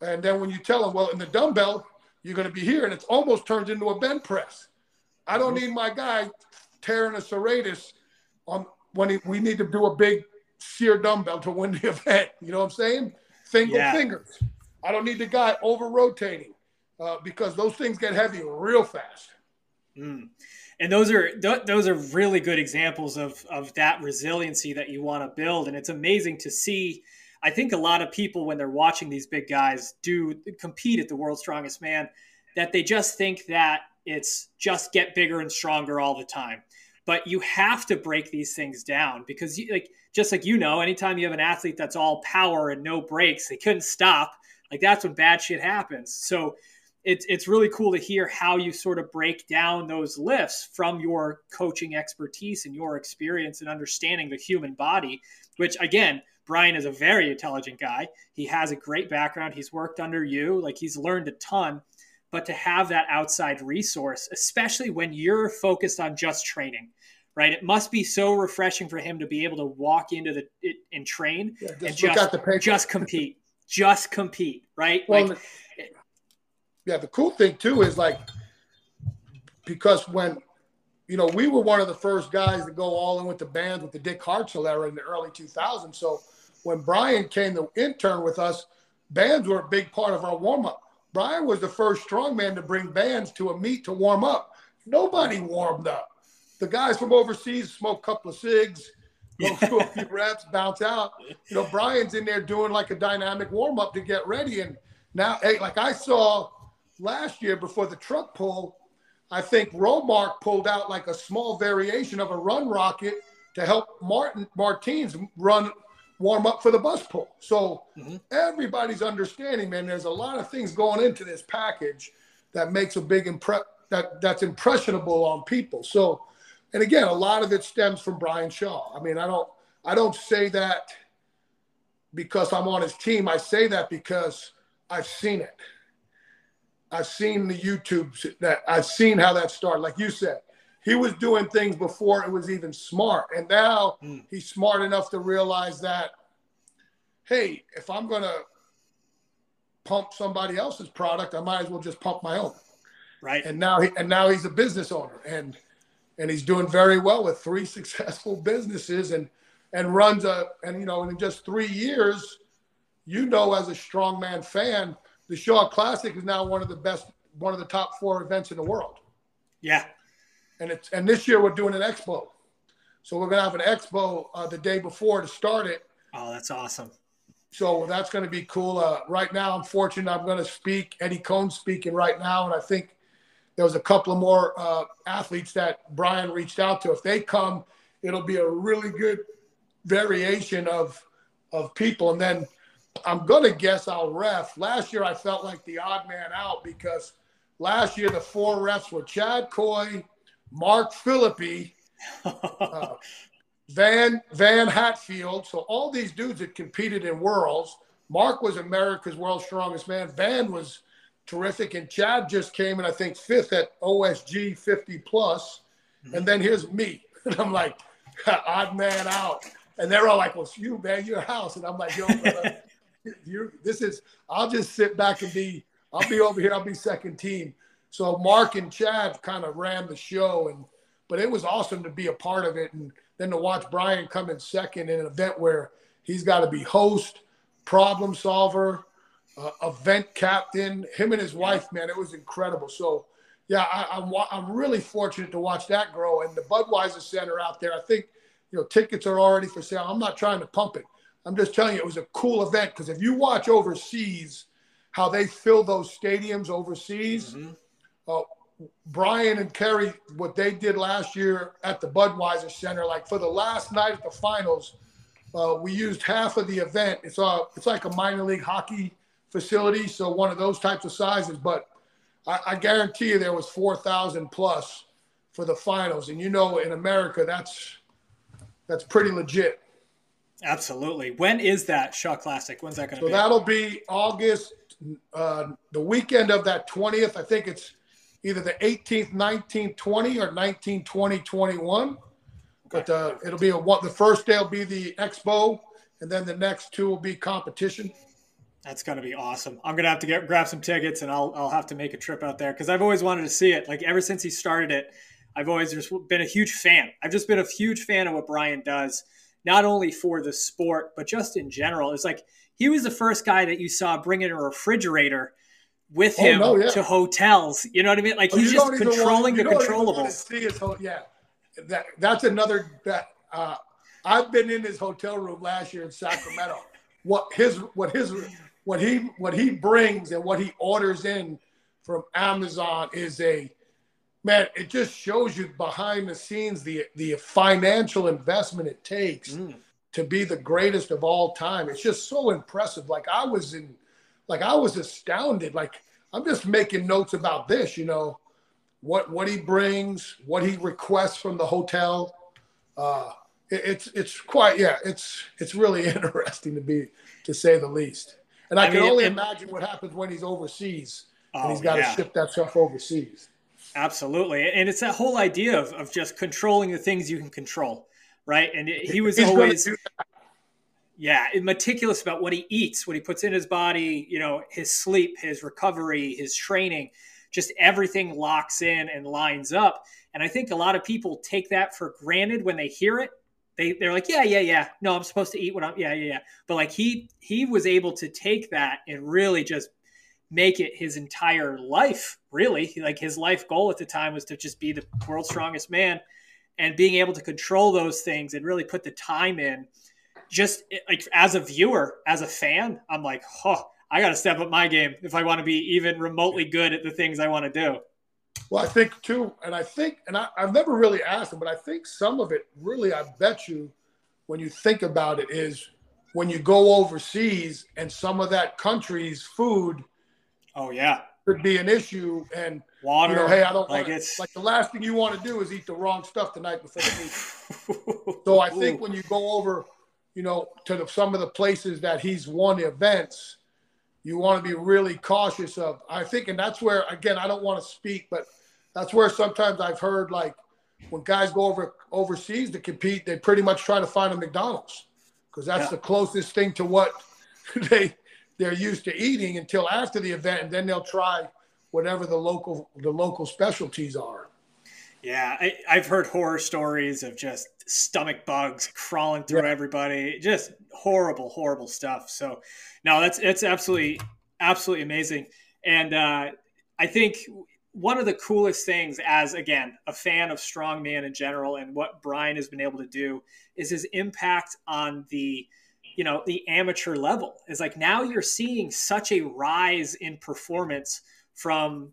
And then when you tell them, well, in the dumbbell, you're going to be here, and it's almost turns into a bench press. I don't need my guy tearing a serratus on when he, we need to do a big Cyr dumbbell to win the event. You know what I'm saying? Single yeah. fingers. I don't need the guy over rotating uh, because those things get heavy real fast. Mm. And those are th- those are really good examples of of that resiliency that you want to build. And it's amazing to see. I think a lot of people when they're watching these big guys do compete at the world's strongest man, that they just think that it's just get bigger and stronger all the time. But you have to break these things down because, you, like, just like you know, anytime you have an athlete that's all power and no breaks, they couldn't stop like that's when bad shit happens. So it's it's really cool to hear how you sort of break down those lifts from your coaching expertise and your experience and understanding the human body, which again, Brian is a very intelligent guy. He has a great background. He's worked under you, like he's learned a ton. But to have that outside resource, especially when you're focused on just training, right? It must be so refreshing for him to be able to walk into the and train yeah, just and just, just compete just compete, right? Well, like, yeah, the cool thing too is like because when you know we were one of the first guys to go all in with the bands with the Dick Hartzell era in the early 2000s. So when Brian came to intern with us, bands were a big part of our warm up. Brian was the first strongman to bring bands to a meet to warm up. Nobody warmed up. The guys from overseas smoke a couple of cigs, go through a few reps, bounce out. You know, Brian's in there doing like a dynamic warm up to get ready. And now, hey, like I saw last year before the truck pull, I think Romark pulled out like a small variation of a run rocket to help Martin Martins run warm up for the bus pull. So mm-hmm. everybody's understanding, man. There's a lot of things going into this package that makes a big impress that that's impressionable on people. So and again, a lot of it stems from Brian Shaw. I mean, I don't I don't say that because I'm on his team. I say that because I've seen it. I've seen the YouTube that I've seen how that started. Like you said, he was doing things before it was even smart. And now mm. he's smart enough to realize that, hey, if I'm gonna pump somebody else's product, I might as well just pump my own. Right. And now he and now he's a business owner. And and he's doing very well with three successful businesses and and runs a and you know in just three years you know as a strongman fan the shaw classic is now one of the best one of the top four events in the world. Yeah. And it's and this year we're doing an expo. So we're going to have an expo uh, the day before to start it. Oh that's awesome. So that's going to be cool. Uh, right now i'm fortunate i'm going to speak Eddie Coan speaking right now and i think there was a couple of more uh, athletes that Brian reached out to. If they come, it'll be a really good variation of of people. And then I'm gonna guess I'll ref. Last year I felt like the odd man out because last year the four refs were Chad Coy, Mark Philippi, uh, Van Van Hatfield. So all these dudes that competed in worlds. Mark was America's world's strongest man. Van was terrific. And Chad just came and I think fifth at OSG 50 plus. Mm-hmm. And then here's me. And I'm like, odd man out. And they're all like, well, it's you, man, your house. And I'm like, yo, brother, you this is, I'll just sit back and be, I'll be over here. I'll be second team. So Mark and Chad kind of ran the show. And, but it was awesome to be a part of it. And then to watch Brian come in second in an event where He's got to be host, problem solver, uh, event captain. Him and his wife, man, it was incredible. So, yeah, I, am I'm, I'm really fortunate to watch that grow. And the Budweiser Center out there, I think, you know, tickets are already for sale. I'm not trying to pump it. I'm just telling you, it was a cool event because if you watch overseas, how they fill those stadiums overseas. Mm-hmm. Uh, Brian and Keri, what they did last year at the Budweiser Center, like for the last night at the finals, uh, we used half of the event. It's a, it's like a minor league hockey facility, so one of those types of sizes. But I, I guarantee you, there was four thousand plus for the finals, and you know, in America, that's that's pretty legit. Absolutely. When is that Shaw Classic? When's that going to so be? So that'll be August, uh, the weekend of that twentieth. I think it's either the 18th, 19th, 20 or 19, 20, 21. But uh, it'll be a what the first day will be the expo, and then the next two will be competition. That's gonna be awesome. I'm gonna have to get grab some tickets, and I'll I'll have to make a trip out there because I've always wanted to see it. Like ever since he started it, I've always just been a huge fan. I've just been a huge fan of what Brian does, not only for the sport but just in general. It's like he was the first guy that you saw bringing a refrigerator with oh, him oh, no, yeah. to hotels. You know what I mean? Like oh, he's just controlling want, the controllables. His, yeah, that that's another that uh, I've been in his hotel room last year in Sacramento. what his what his what he what he brings and what he orders in from Amazon is a man. It just shows you behind the scenes the the financial investment it takes mm. to be the greatest of all time. It's just so impressive. Like I was in like I was astounded. Like I'm just making notes about this, you know, what what he brings, what he requests from the hotel. Uh, it, it's it's quite yeah, it's it's really interesting to be to say the least. And I, I can mean, only imagine what happens when he's overseas oh, and he's got yeah. to ship that stuff overseas. Absolutely, and it's that whole idea of of just controlling the things you can control, right? And he was always yeah, meticulous about what he eats, what he puts in his body, you know, his sleep, his recovery, his training, just everything locks in and lines up. And I think a lot of people take that for granted when they hear it. They they're like, yeah, yeah, yeah. No, I'm supposed to eat what I'm yeah, yeah, yeah. But like he he was able to take that and really just make it his entire life, really. Like his life goal at the time was to just be the world's strongest man and being able to control those things and really put the time in just eh, like as a viewer, as a fan, I'm like, huh I got to step up my game if I want to be even remotely good at the things I want to do. Well, I think too, and I think, and I, have never really asked him, but I think some of it really, I bet you, when you think about it, is when you go overseas and some of that country's food. Oh yeah, could be an issue, and water. You know, hey, I don't like wanna, it's like the last thing you want to do is eat the wrong stuff the night before the meet. so I think when you go over you know, to the, some of the places that he's won events, you want to be really cautious of. I think, and that's where, again, I don't want to speak, but that's where sometimes I've heard like when guys go over overseas to compete, they pretty much try to find a McDonald's because that's yeah. the closest thing to what they they're used to eating until after the event, and then they'll try whatever the local the local specialties are. Yeah, I, have heard horror stories of just stomach bugs crawling through yeah. everybody. Just horrible, horrible stuff. So, no, that's it's absolutely, absolutely amazing. And uh, I think one of the coolest things, as again a fan of strongman in general, and what Brian has been able to do, is his impact on the you know the amateur level. Is like now you're seeing such a rise in performance from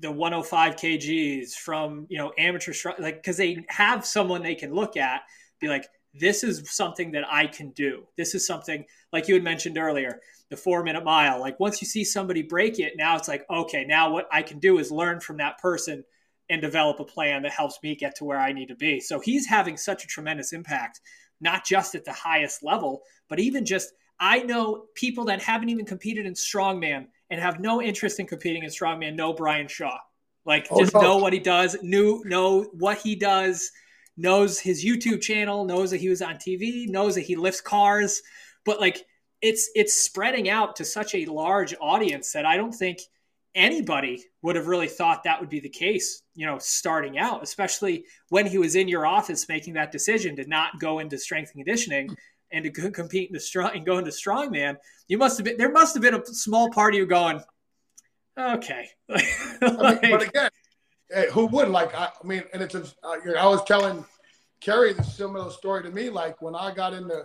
the 105 kgs from you know amateur like because they have someone they can look at be like this is something that i can do. This is something like you had mentioned earlier the four minute mile. Like once you see somebody break it now it's like okay now what i can do is learn from that person and develop a plan that helps me get to where i need to be. So he's having such a tremendous impact not just at the highest level but even just i know people that haven't even competed in strongman and have no interest in competing in strongman know Brian Shaw. Like oh, just no. know what he does, knew know what he does, knows his YouTube channel, knows that he was on TV, knows that he lifts cars, but like it's it's spreading out to such a large audience that I don't think anybody would have really thought that would be the case, you know, starting out, especially when he was in your office making that decision to not go into strength and conditioning and to compete in the strong and go into strongman, you must have been there must have been a small part of you going, okay. like, I mean, but again, who would like? I, I mean, and it's a, uh, I was telling Keri the similar story to me. Like when I got into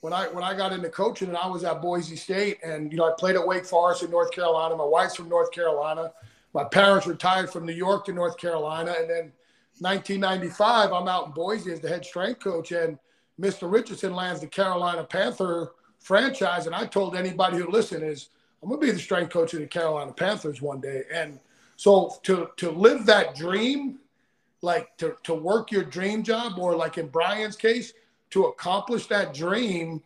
when I when I got into coaching and I was at Boise State and you know I played at Wake Forest in North Carolina. My wife's from North Carolina. My parents retired from New York to North Carolina, and then 1995 I'm out in Boise as the head strength coach, and Mr. Richardson lands the Carolina Panther franchise, and I told anybody who listened is I'm gonna be the strength coach of the Carolina Panthers one day, and so to to live that dream, like to to work your dream job, or like in Brian's case to accomplish that dream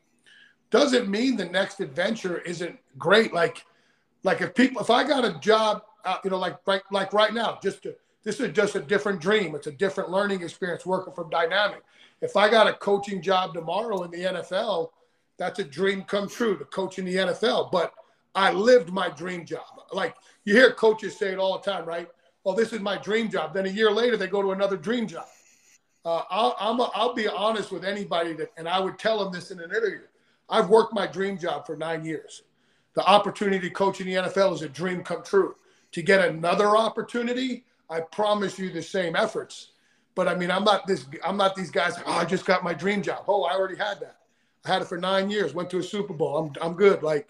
doesn't mean the next adventure isn't great. Like, like if people, if I got a job, uh, you know, like like like right now, just to, this is just a different dream. It's a different learning experience working from Dynamic. If I got a coaching job tomorrow in the NFL, that's a dream come true to coach in the NFL. But I lived my dream job. Like you hear coaches say it all the time, right? Oh, this is my dream job. Then a year later, they go to another dream job. Uh, I'll, I'm a, I'll be honest with anybody that, and I would tell them this in an interview. I've worked my dream job for nine years. The opportunity to coach in the NFL is a dream come true. To get another opportunity, I promise you the same efforts. But I mean, I'm not this. I'm not these guys. Oh, I just got my dream job. Oh, I already had that. I had it for nine years. Went to a Super Bowl. I'm I'm good. Like,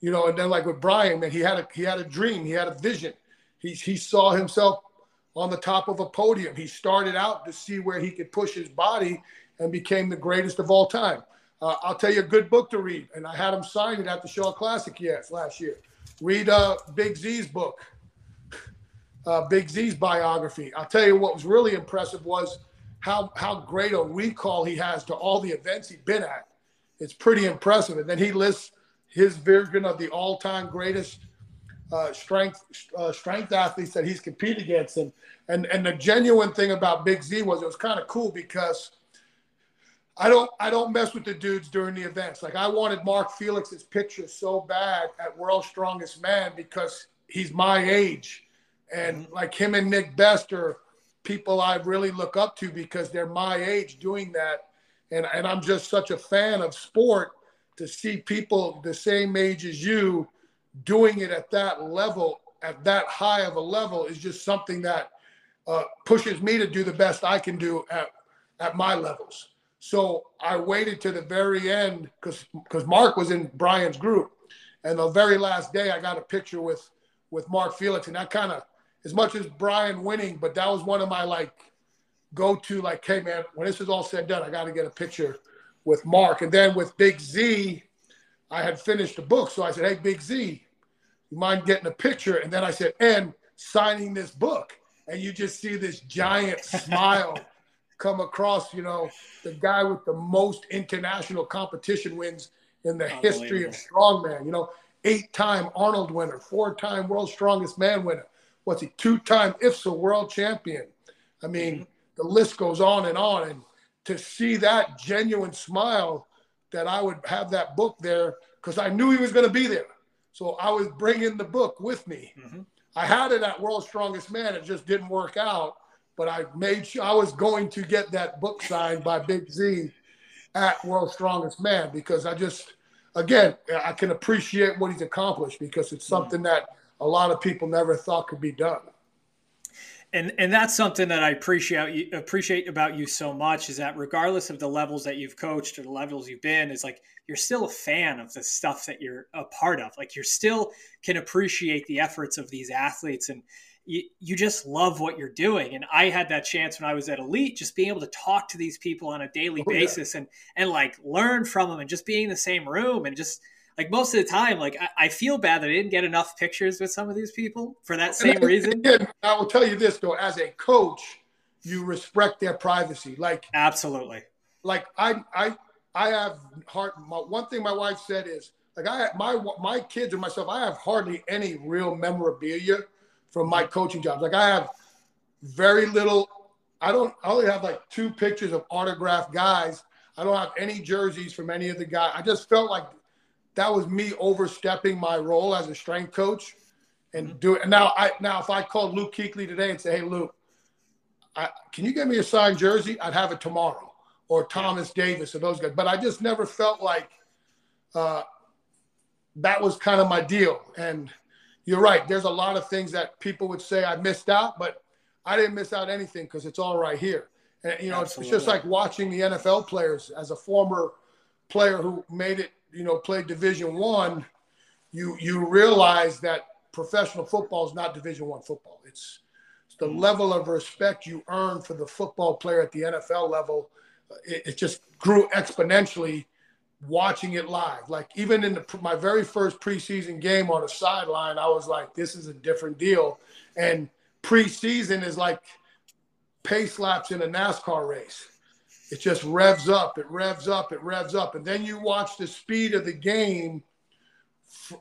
you know. And then like with Brian, man, he had a he had a dream. He had a vision. He he saw himself on the top of a podium. He started out to see where he could push his body and became the greatest of all time. Uh, I'll tell you a good book to read, and I had him sign it at the Shaw Classic yes last year. Read uh, Big Z's book, uh, Big Z's biography. I'll tell you what was really impressive was how how great a recall he has to all the events he's been at. It's pretty impressive, and then he lists his version of the all-time greatest uh, strength uh, strength athletes that he's competed against. And and and the genuine thing about Big Z was it was kind of cool because I don't I don't mess with the dudes during the events. Like I wanted Mark Felix's picture so bad at World's Strongest Man because he's my age, and mm-hmm. like him and Nick Best are people I really look up to because they're my age doing that. And, and I'm just such a fan of sport to see people the same age as you doing it at that level, at that high of a level, is just something that uh, pushes me to do the best I can do at, at my levels. So I waited to the very end because because Mark was in Brian's group, and the very last day I got a picture with with Mark Felix, and that kind of as much as Brian winning, but that was one of my like go to like, hey man, when this is all said and done, I got to get a picture with Mark, and then with Big Z, I had finished the book, so I said, hey Big Z, you mind getting a picture? And then I said, and signing this book. And you just see this giant smile come across, you know, the guy with the most international competition wins in the history of strongman, you know, eight time Arnold winner, four time world's strongest man winner. What's he, two time IFSA world champion? I mean, mm-hmm. the list goes on and on. And to see that genuine smile that I would have that book there because I knew he was going to be there. So I was bringing the book with me. Mm-hmm. I had it at World's Strongest Man. It just didn't work out. But I made sure I was going to get that book signed by Big Z at World's Strongest Man because I just, again, I can appreciate what he's accomplished because it's mm-hmm. something that a lot of people never thought could be done and and that's something that I appreciate appreciate about you so much is that regardless of the levels that you've coached or the levels you've been, is like you're still a fan of the stuff that you're a part of. Like you're still can appreciate the efforts of these athletes and you, you just love what you're doing. And I had that chance when I was at Elite, just being able to talk to these people on a daily oh, basis yeah. and and like learn from them and just being in the same room and just like most of the time, like I, I, feel bad that I didn't get enough pictures with some of these people for that same reason. I will tell you this though, as a coach, you respect their privacy. Like absolutely. Like I I I have hard. My, one thing my wife said is like I my my kids and myself. I have hardly any real memorabilia from my mm-hmm. coaching jobs. Like I have very little. I don't. I only have like two pictures of autographed guys. I don't have any jerseys from any of the guys. I just felt like that was me overstepping my role as a strength coach and mm-hmm. do it. And now I now if I called Luke Kuechly today and say, hey Luke, I, can you get me a signed jersey? I'd have it tomorrow. or Thomas Davis or those guys. But I just never felt like uh, that was kind of my deal. And you're right. There's a lot of things that people would say I missed out, but I didn't miss out anything because it's all right here. And you know, Absolutely. it's just like watching the NFL players as a former player who made it, you know, played Division One. You you realize that professional football is not Division One football. It's, it's the mm. level of respect you earn for the football player at the NFL level. It, it just grew exponentially watching it live. Like even in the, my very first preseason game on the sideline, I was like, "This is a different deal." And preseason is like pace laps in a NASCAR race. It just revs up, it revs up, it revs up, and then you watch the speed of the game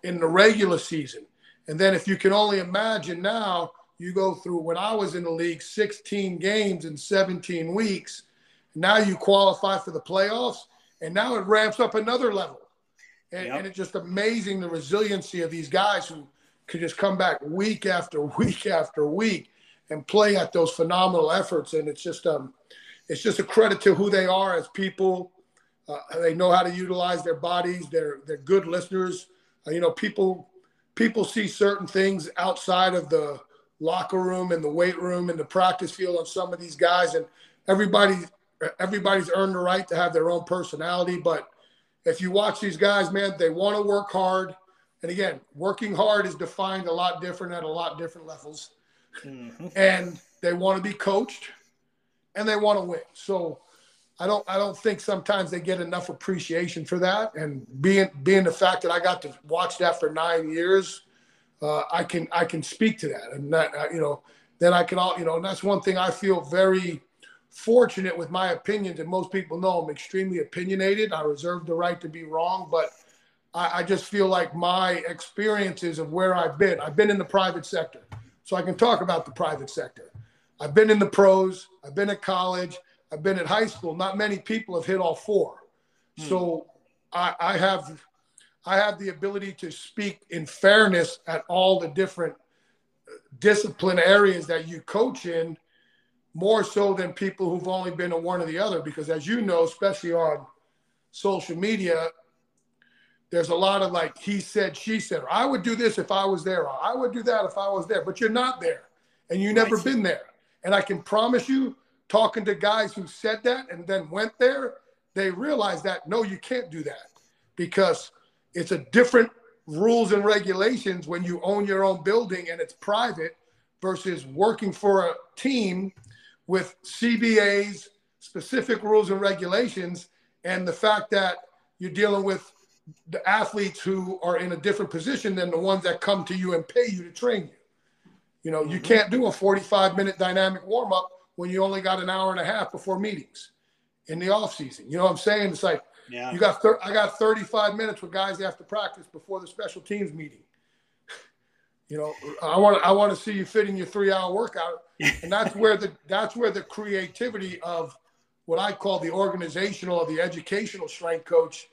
in the regular season. And then if you can only imagine now, you go through when I was in the league, 16 games in 17 weeks. Now you qualify for the playoffs and now it ramps up another level. And, yep. and, it's just amazing the resiliency of these guys who could just come back week after week after week and play at those phenomenal efforts. And it's just um, it's just a credit to who they are as people. Uh, they know how to utilize their bodies. They're they're good listeners. Uh, you know, people people see certain things outside of the locker room and the weight room and the practice field on some of these guys, and everybody everybody's earned the right to have their own personality. But if you watch these guys, man, they want to work hard. And again, working hard is defined a lot different at a lot different levels. Mm-hmm. And they want to be coached and they want to win. So I don't I don't think sometimes they get enough appreciation for that. And being being the fact that I got to watch that for nine years, uh, I can I can speak to that. And that uh, you know, then I can all you know, and that's one thing I feel very fortunate with my opinions, and most people know I'm extremely opinionated. I reserve the right to be wrong, but I, I, just feel like my experiences of where I've been, I've been in the private sector, so I can talk about the private sector. I've been in the pros, I've been at college, I've been at high school. Not many people have hit all four. Hmm. So I, I have I have the ability to speak in fairness at all the different discipline areas that you coach in more so than people who've only been in one or the other. Because as you know, especially on social media, there's a lot of like he said, she said, or I would do this if I was there, or I would do that if I was there, but you're not there and you never right. been there. And I can promise you, talking to guys who said that and then went there, they realized that no, you can't do that because it's a different rules and regulations when you own your own building and it's private versus working for a team with CBAs, specific rules and regulations, and the fact that you're dealing with the athletes who are in a different position than the ones that come to you and pay you to train you. You know, mm-hmm. you can't do a 45 minute dynamic warm up when you only got an hour and a half before meetings in the off season. You know what I'm saying? It's like yeah. you got thir- I got 35 minutes with guys after practice before the special teams meeting. You know, I want I want to see you fit in your three hour workout, and that's where the that's where the creativity of what I call the organizational or the educational strength coach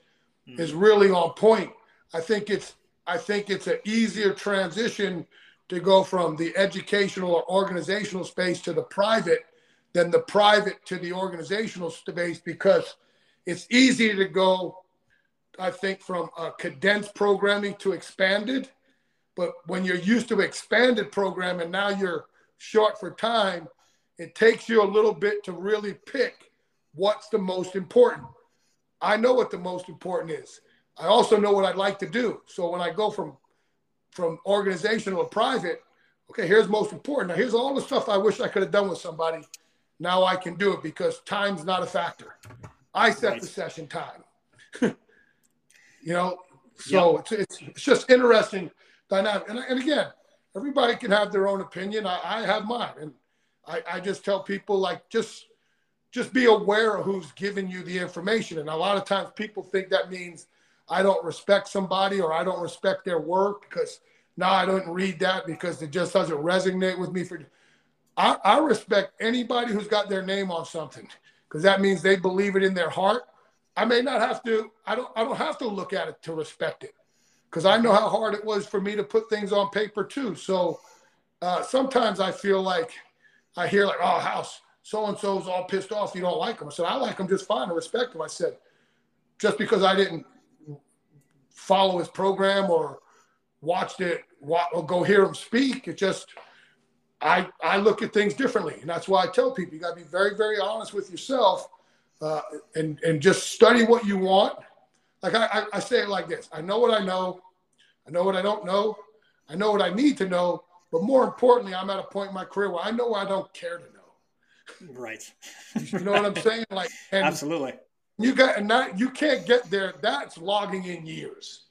mm. is really on point. I think it's I think it's an easier transition to go from the educational or organizational space to the private than the private to the organizational space because it's easy to go, I think, from a condensed programming to expanded but when you're used to expanded program and now you're short for time, it takes you a little bit to really pick what's the most important. I know what the most important is. I also know what I'd like to do. So when I go from from organizational to private, okay, here's most important. Now here's all the stuff I wish I could have done with somebody. Now I can do it because time's not a factor. I set right. the session time. you know, so yep. it's, it's, it's just interesting dynamic. And, and again, everybody can have their own opinion. I, I have mine, and I, I just tell people like just just be aware of who's giving you the information. And a lot of times people think that means I don't respect somebody or I don't respect their work because now I don't read that because it just doesn't resonate with me. For I, I respect anybody who's got their name on something because that means they believe it in their heart. I may not have to. I don't. I don't have to look at it to respect it because I know how hard it was for me to put things on paper too. So uh, sometimes I feel like I hear like, oh, House, so and so's all pissed off. You don't like them." I said, I like them just fine. I respect them." I said, just because I didn't follow his program or watched it or go hear him speak, it just I I look at things differently, and that's why I tell people you got to be very very honest with yourself, uh, and and just study what you want. Like I, I say it like this: I know what I know, I know what I don't know, I know what I need to know, but more importantly, I'm at a point in my career where I know I don't care to know. Right. you know what I'm saying? Like absolutely. You got and that you can't get there. That's logging in years.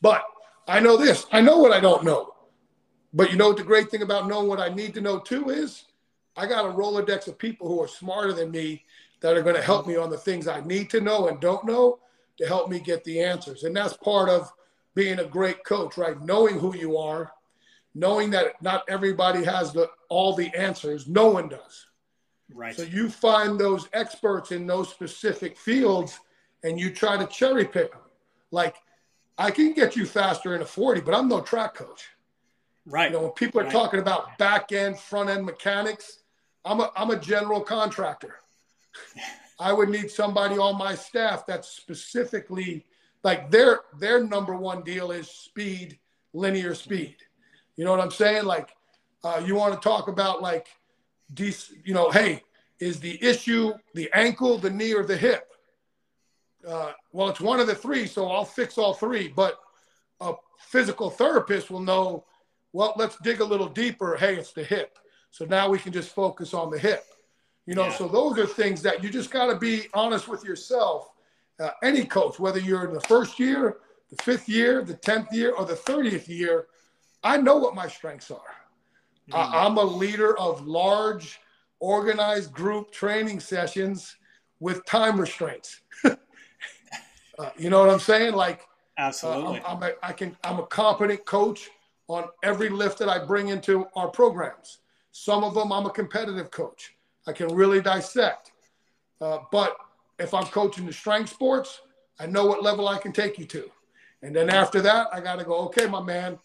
But I know this. I know what I don't know. But you know what the great thing about knowing what I need to know too is I got a Rolodex of people who are smarter than me that are going to help me on the things I need to know and don't know to help me get the answers. And that's part of being a great coach, right? Knowing who you are, knowing that not everybody has the all the answers. No one does. Right. So you find those experts in those specific fields and you try to cherry pick them. Like I can get you faster in a 40, but I'm no track coach. Right. You know, when people are right. talking about back end, front end mechanics, I'm a, I'm a general contractor. I would need somebody on my staff that's specifically like their their number one deal is speed, linear speed. You know what I'm saying? Like, uh, you want to talk about like, you know, hey, is the issue the ankle, the knee, or the hip? Uh, well, it's one of the three, so I'll fix all three. But a physical therapist will know, well, let's dig a little deeper. Hey, it's the hip. So now we can just focus on the hip. You know, yeah. so those are things that you just got to be honest with yourself. Uh, any coach, whether you're in the first year, the fifth year, the 10th year, or the 30th year, I know what my strengths are. Mm-hmm. I, I'm a leader of large, organized group training sessions with time restraints. Uh, you know what I'm saying? Like, absolutely. Uh, I'm, I'm a, I can. I'm a competent coach on every lift that I bring into our programs. Some of them, I'm a competitive coach. I can really dissect. Uh, but if I'm coaching the strength sports, I know what level I can take you to. And then after that, I got to go. Okay, my man,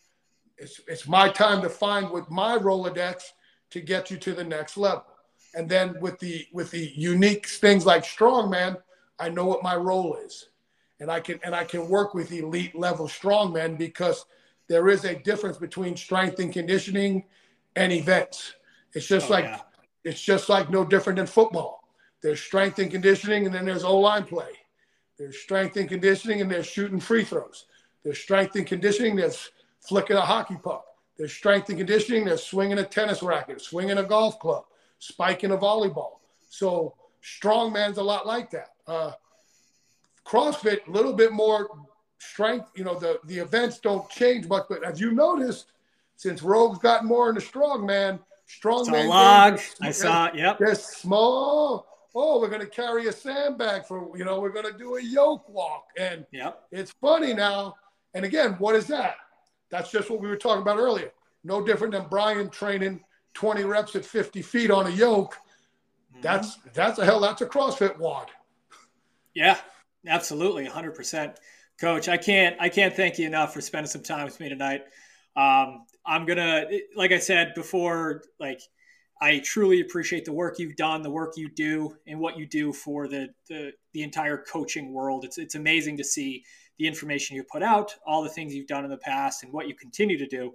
it's it's my time to find with my Rolodex to get you to the next level. And then with the with the unique things like strongman, I know what my role is and I can and I can work with elite level strongmen because there is a difference between strength and conditioning and events. It's just oh, like yeah. it's just like no different than football. There's strength and conditioning, and then there's O line play. There's strength and conditioning, and there's shooting free throws. There's strength and conditioning. There's flicking a hockey puck. There's strength and conditioning. There's swinging a tennis racket, swinging a golf club, spiking a volleyball. So strongman's a lot like that. Uh, CrossFit, a little bit more strength. You know, the, the events don't change much, but as you noticed, since Rogue's gotten more into strongman, strongman. log. I saw it. Yep. They're small. Oh, we're going to carry a sandbag for, you know, we're going to do a yoke walk. And yep. it's funny now. And again, what is that? That's just what we were talking about earlier. No different than Brian training 20 reps at 50 feet on a yoke. Mm-hmm. That's that's a hell. That's a CrossFit WOD. Yeah, Absolutely, 100%. Coach, I can't I can't thank you enough for spending some time with me tonight. Um, I'm gonna, like I said before, like I truly appreciate the work you've done, the work you do, and what you do for the the, the entire coaching world. It's it's amazing to see the information you put out, all the things you've done in the past, and what you continue to do.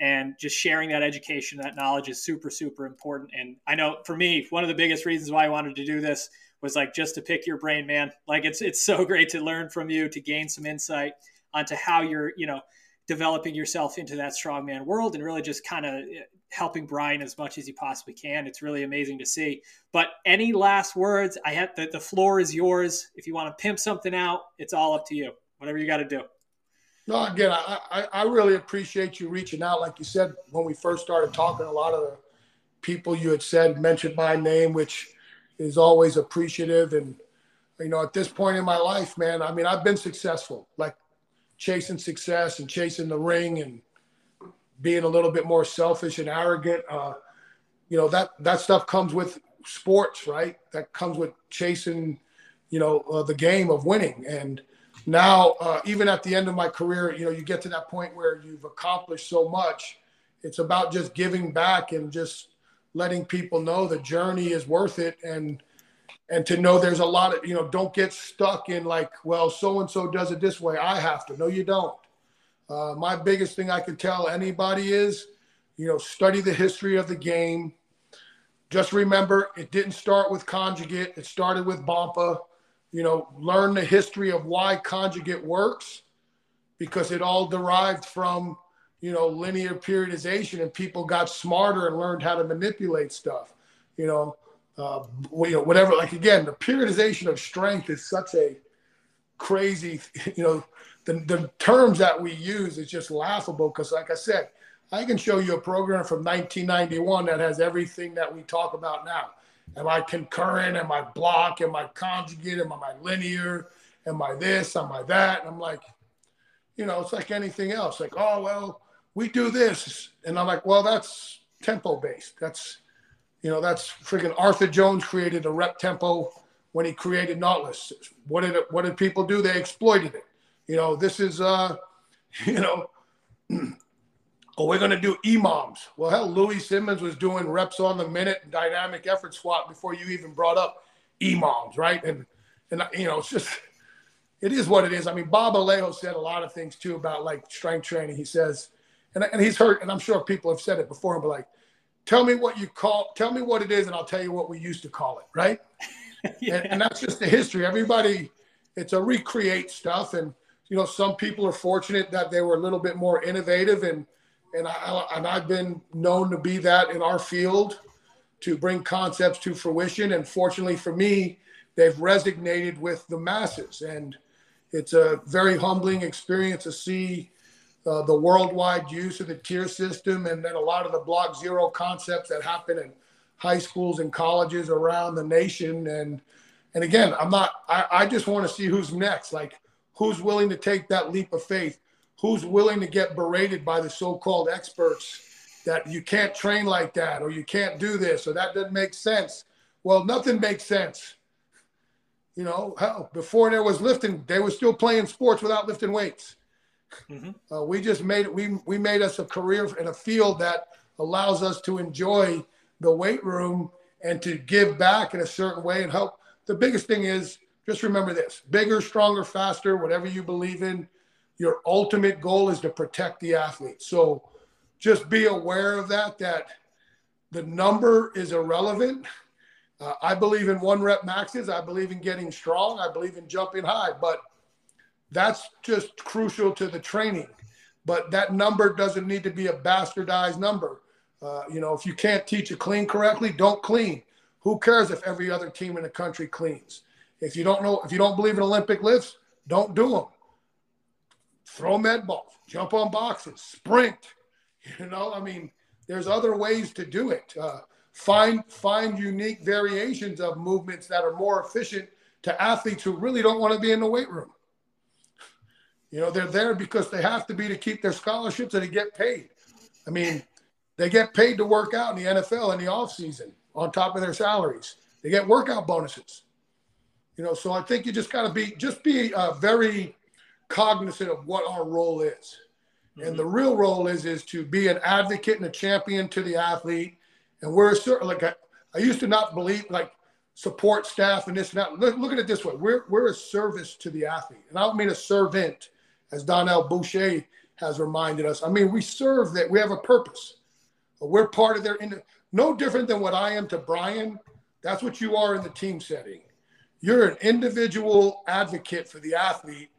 And just sharing that education, that knowledge is super, super important. And I know for me, one of the biggest reasons why I wanted to do this was like just to pick your brain, man. Like it's it's so great to learn from you, to gain some insight onto how you're, you know, developing yourself into that strongman world and really just kind of eh, helping Brian as much as you possibly can. It's really amazing to see. But any last words? I have the, the floor is yours. If you want to pimp something out, it's all up to you. Whatever you got to do. No, again, I, I, I really appreciate you reaching out. Like you said, when we first started talking, a lot of the people you had said mentioned my name, which is always appreciative. And, you know, at this point in my life, man, I mean, I've been successful, like chasing success and chasing the ring and being a little bit more selfish and arrogant. Uh, you know, that, that stuff comes with sports, right? That comes with chasing, you know, uh, the game of winning. And now, uh, even at the end of my career, you know, you get to that point where you've accomplished so much. It's about just giving back and just letting people know the journey is worth it. And and to know there's a lot of you know don't get stuck in like well so and so does it this way. I have to. No you don't. Uh, my biggest thing i can tell anybody is you know study the history of the game. Just remember it didn't start with conjugate. It started with bompa you know learn the history of why conjugate works because it all derived from you know linear periodization and people got smarter and learned how to manipulate stuff you know uh, whatever like again the periodization of strength is such a crazy you know the, the terms that we use is just laughable because like i said i can show you a program from 1991 that has everything that we talk about now am i concurrent am i block am i conjugate am i linear am i this am i that and i'm like you know it's like anything else like oh well we do this. And I'm like, well, that's tempo based. That's, you know, that's freaking Arthur Jones created a rep tempo when he created Nautilus. What did it, what did people do? They exploited it. You know, this is, uh, you know, oh, we're going to do EMOMs. Well, hell, Louie Simmons was doing reps on the minute and dynamic effort squat before you even brought up EMOMs, right? And, and, you know, it's just, it is what it is. I mean, Bob Alejo said a lot of things too about like strength training. He says, and, and he's heard, and I'm sure people have said it before, but like, tell me what you call, tell me what it is, and I'll tell you what we used to call it, right? yeah. and, and that's just the history. Everybody, it's a recreate stuff, and you know, some people are fortunate that they were a little bit more innovative, and and I and I've been known to be that in our field to bring concepts to fruition. And fortunately for me, they've resonated with the masses, and it's a very humbling experience to see uh, the worldwide use of the tier system, and then a lot of the block zero concepts that happen in high schools and colleges around the nation. And and again, I'm not. I, I just want to see who's next. Like who's willing to take that leap of faith? Who's willing to get berated by the so-called experts that you can't train like that, or you can't do this, or that doesn't make sense? Well, nothing makes sense. You know, hell, before there was lifting, they were still playing sports without lifting weights. Mm-hmm. Uh, we just made it. We we made us a career in a field that allows us to enjoy the weight room and to give back in a certain way and help. The biggest thing is just remember this: bigger, stronger, faster, whatever you believe in. Your ultimate goal is to protect the athlete. So just be aware of that. That the number is irrelevant. Uh, I believe in one rep maxes. I believe in getting strong. I believe in jumping high, but that's just crucial to the training. But that number doesn't need to be a bastardized number. Uh, you know, if you can't teach a clean correctly, don't clean. Who cares if every other team in the country cleans? If you don't know, if you don't believe in Olympic lifts, don't do them. Throw med balls, jump on boxes, sprint. You know, I mean, there's other ways to do it. Uh, find find unique variations of movements that are more efficient to athletes who really don't want to be in the weight room. You know, they're there because they have to be to keep their scholarships and to get paid. I mean, they get paid to work out in the NFL in the off season on top of their salaries. They get workout bonuses. You know, so I think you just got to be just be uh, very cognizant of what our role is. Mm-hmm. And the real role is is to be an advocate and a champion to the athlete. And we're a, certain like I, I used to not believe like support staff and this and that. Look, look at it this way: we're we're a service to the athlete, and I don't mean a servant as Donnell Boucher has reminded us. I mean, we serve that we have a purpose. We're part of their, no different than what I am to Brian. That's what you are in the team setting. You're an individual advocate for the athlete.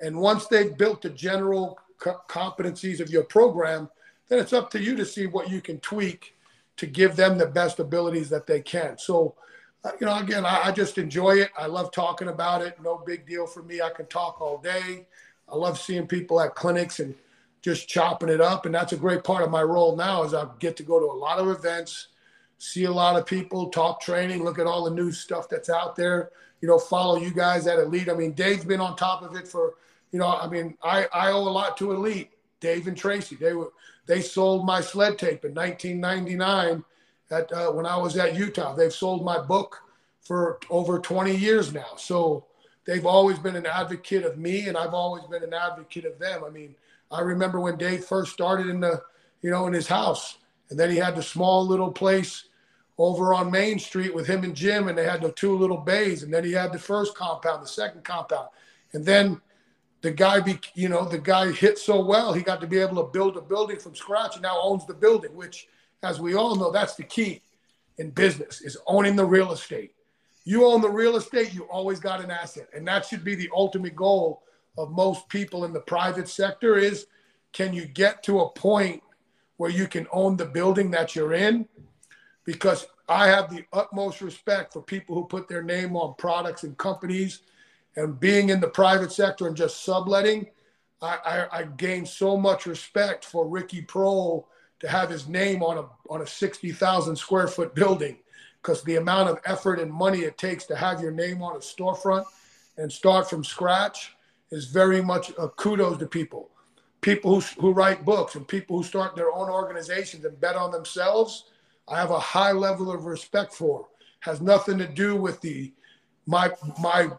And once they've built the general co- competencies of your program, then it's up to you to see what you can tweak to give them the best abilities that they can. So, uh, you know, again, I, I just enjoy it. I love talking about it. No big deal for me. I can talk all day. I love seeing people at clinics and just chopping it up. And that's a great part of my role now is I get to go to a lot of events, see a lot of people, talk training, look at all the new stuff that's out there, you know, follow you guys at Elite. I mean, Dave's been on top of it for, you know, I mean, I, I owe a lot to Elite. Dave and Traci, they were they sold my sled tape in 1999 at uh, when I was at Utah. They've sold my book for over 20 years now. So they've always been an advocate of me and I've always been an advocate of them. I mean, I remember when Dave first started in the, you know, in his house and then he had the small little place over on Main Street with him and Jim, and they had the two little bays, and then he had the first compound, the second compound, and then the guy be you know the guy hit so well he got to be able to build a building from scratch and now owns the building which as we all know that's the key in business is owning the real estate. You own the real estate you always got an asset and that should be the ultimate goal of most people in the private sector is can you get to a point where you can own the building that you're in? Because i have the utmost respect for people who put their name on products and companies and being in the private sector and just subletting, I, I, I gained so much respect for Ricky Pro to have his name on a on a sixty thousand square foot building, because the amount of effort and money it takes to have your name on a storefront and start from scratch is very much a kudos to people. People who, who write books and people who start their own organizations and bet on themselves, I have a high level of respect for. Has nothing to do with the my my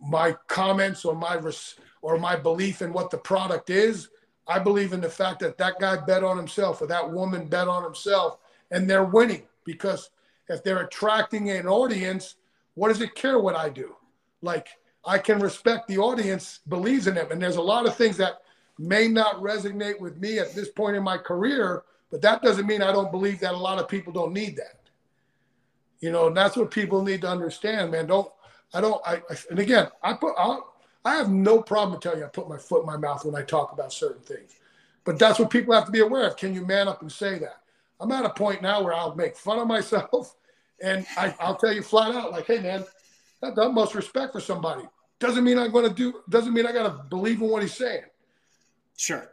my comments or my res- or my belief in what the product is. I believe in the fact that that guy bet on himself or that woman bet on himself and they're winning because if they're attracting an audience, what does it care what I do? Like I can respect the audience believes in them. And there's a lot of things that may not resonate with me at this point in my career, but that doesn't mean I don't believe that a lot of people don't need that. You know, and that's what people need to understand, man. Don't I don't. I, I and again, I put. I'll, I have no problem telling you I put my foot in my mouth when I talk about certain things, but that's what people have to be aware of. Can you man up and say that? I'm at a point now where I'll make fun of myself, and I, will tell you flat out, like, hey man, that the utmost respect for somebody doesn't mean I'm going to do. Doesn't mean I got to believe in what he's saying. Sure.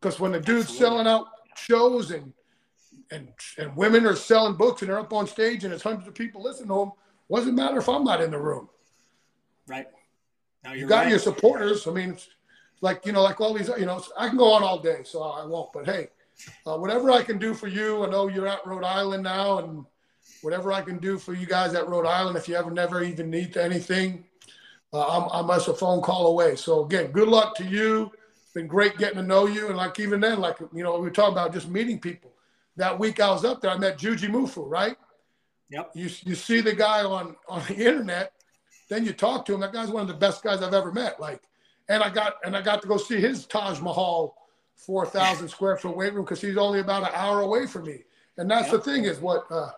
Because when the dude's Absolutely. selling out shows and and and women are selling books and they're up on stage and it's hundreds of people listening to them, doesn't matter if I'm not in the room. Right. Now you got right. your supporters. I mean, like you know, like all these, you know, I can go on all day, so I won't. But hey, uh, whatever I can do for you, I know you're at Rhode Island now, and whatever I can do for you guys at Rhode Island, if you ever never even need anything, uh, I'm, I'm just a phone call away. So again, good luck to you. It's been great getting to know you, and like even then, like you know, we were talking about just meeting people. That week I was up there, I met Jujimufu, right? Yep. You you see the guy on on the internet, then you talk to him. That guy's one of the best guys I've ever met. Like, and I got and I got to go see his Taj Mahal, four thousand square foot weight room because he's only about an hour away from me. And that's yep. the thing is what uh,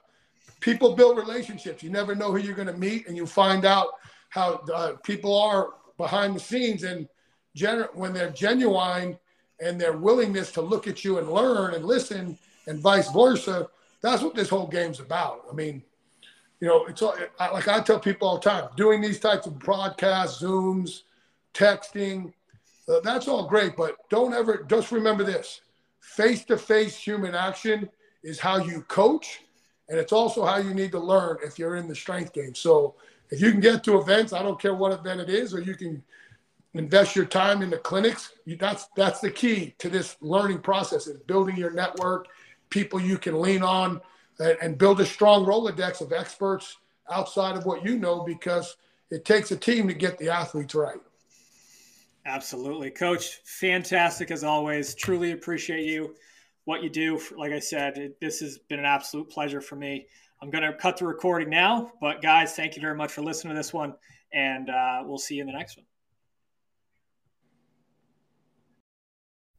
people build relationships. You never know who you're going to meet, and you find out how uh, people are behind the scenes. And gen- when they're genuine and their willingness to look at you and learn and listen, and vice versa, that's what this whole game's about. I mean, you know, it's all, like I tell people all the time, doing these types of broadcasts, Zooms, texting, uh, that's all great, but don't ever just remember this: face-to-face human action is how you coach, and it's also how you need to learn if you're in the strength game. So if you can get to events, I don't care what event it is, or you can invest your time in the clinics. You, that's that's the key to this learning process is building your network people you can lean on and build a strong Rolodex of experts outside of what you know because it takes a team to get the athletes right. Absolutely. Coach, fantastic as always. Truly appreciate you, what you do. Like I said, it, this has been an absolute pleasure for me. I'm going to cut the recording now, but guys, thank you very much for listening to this one, and uh, we'll see you in the next one.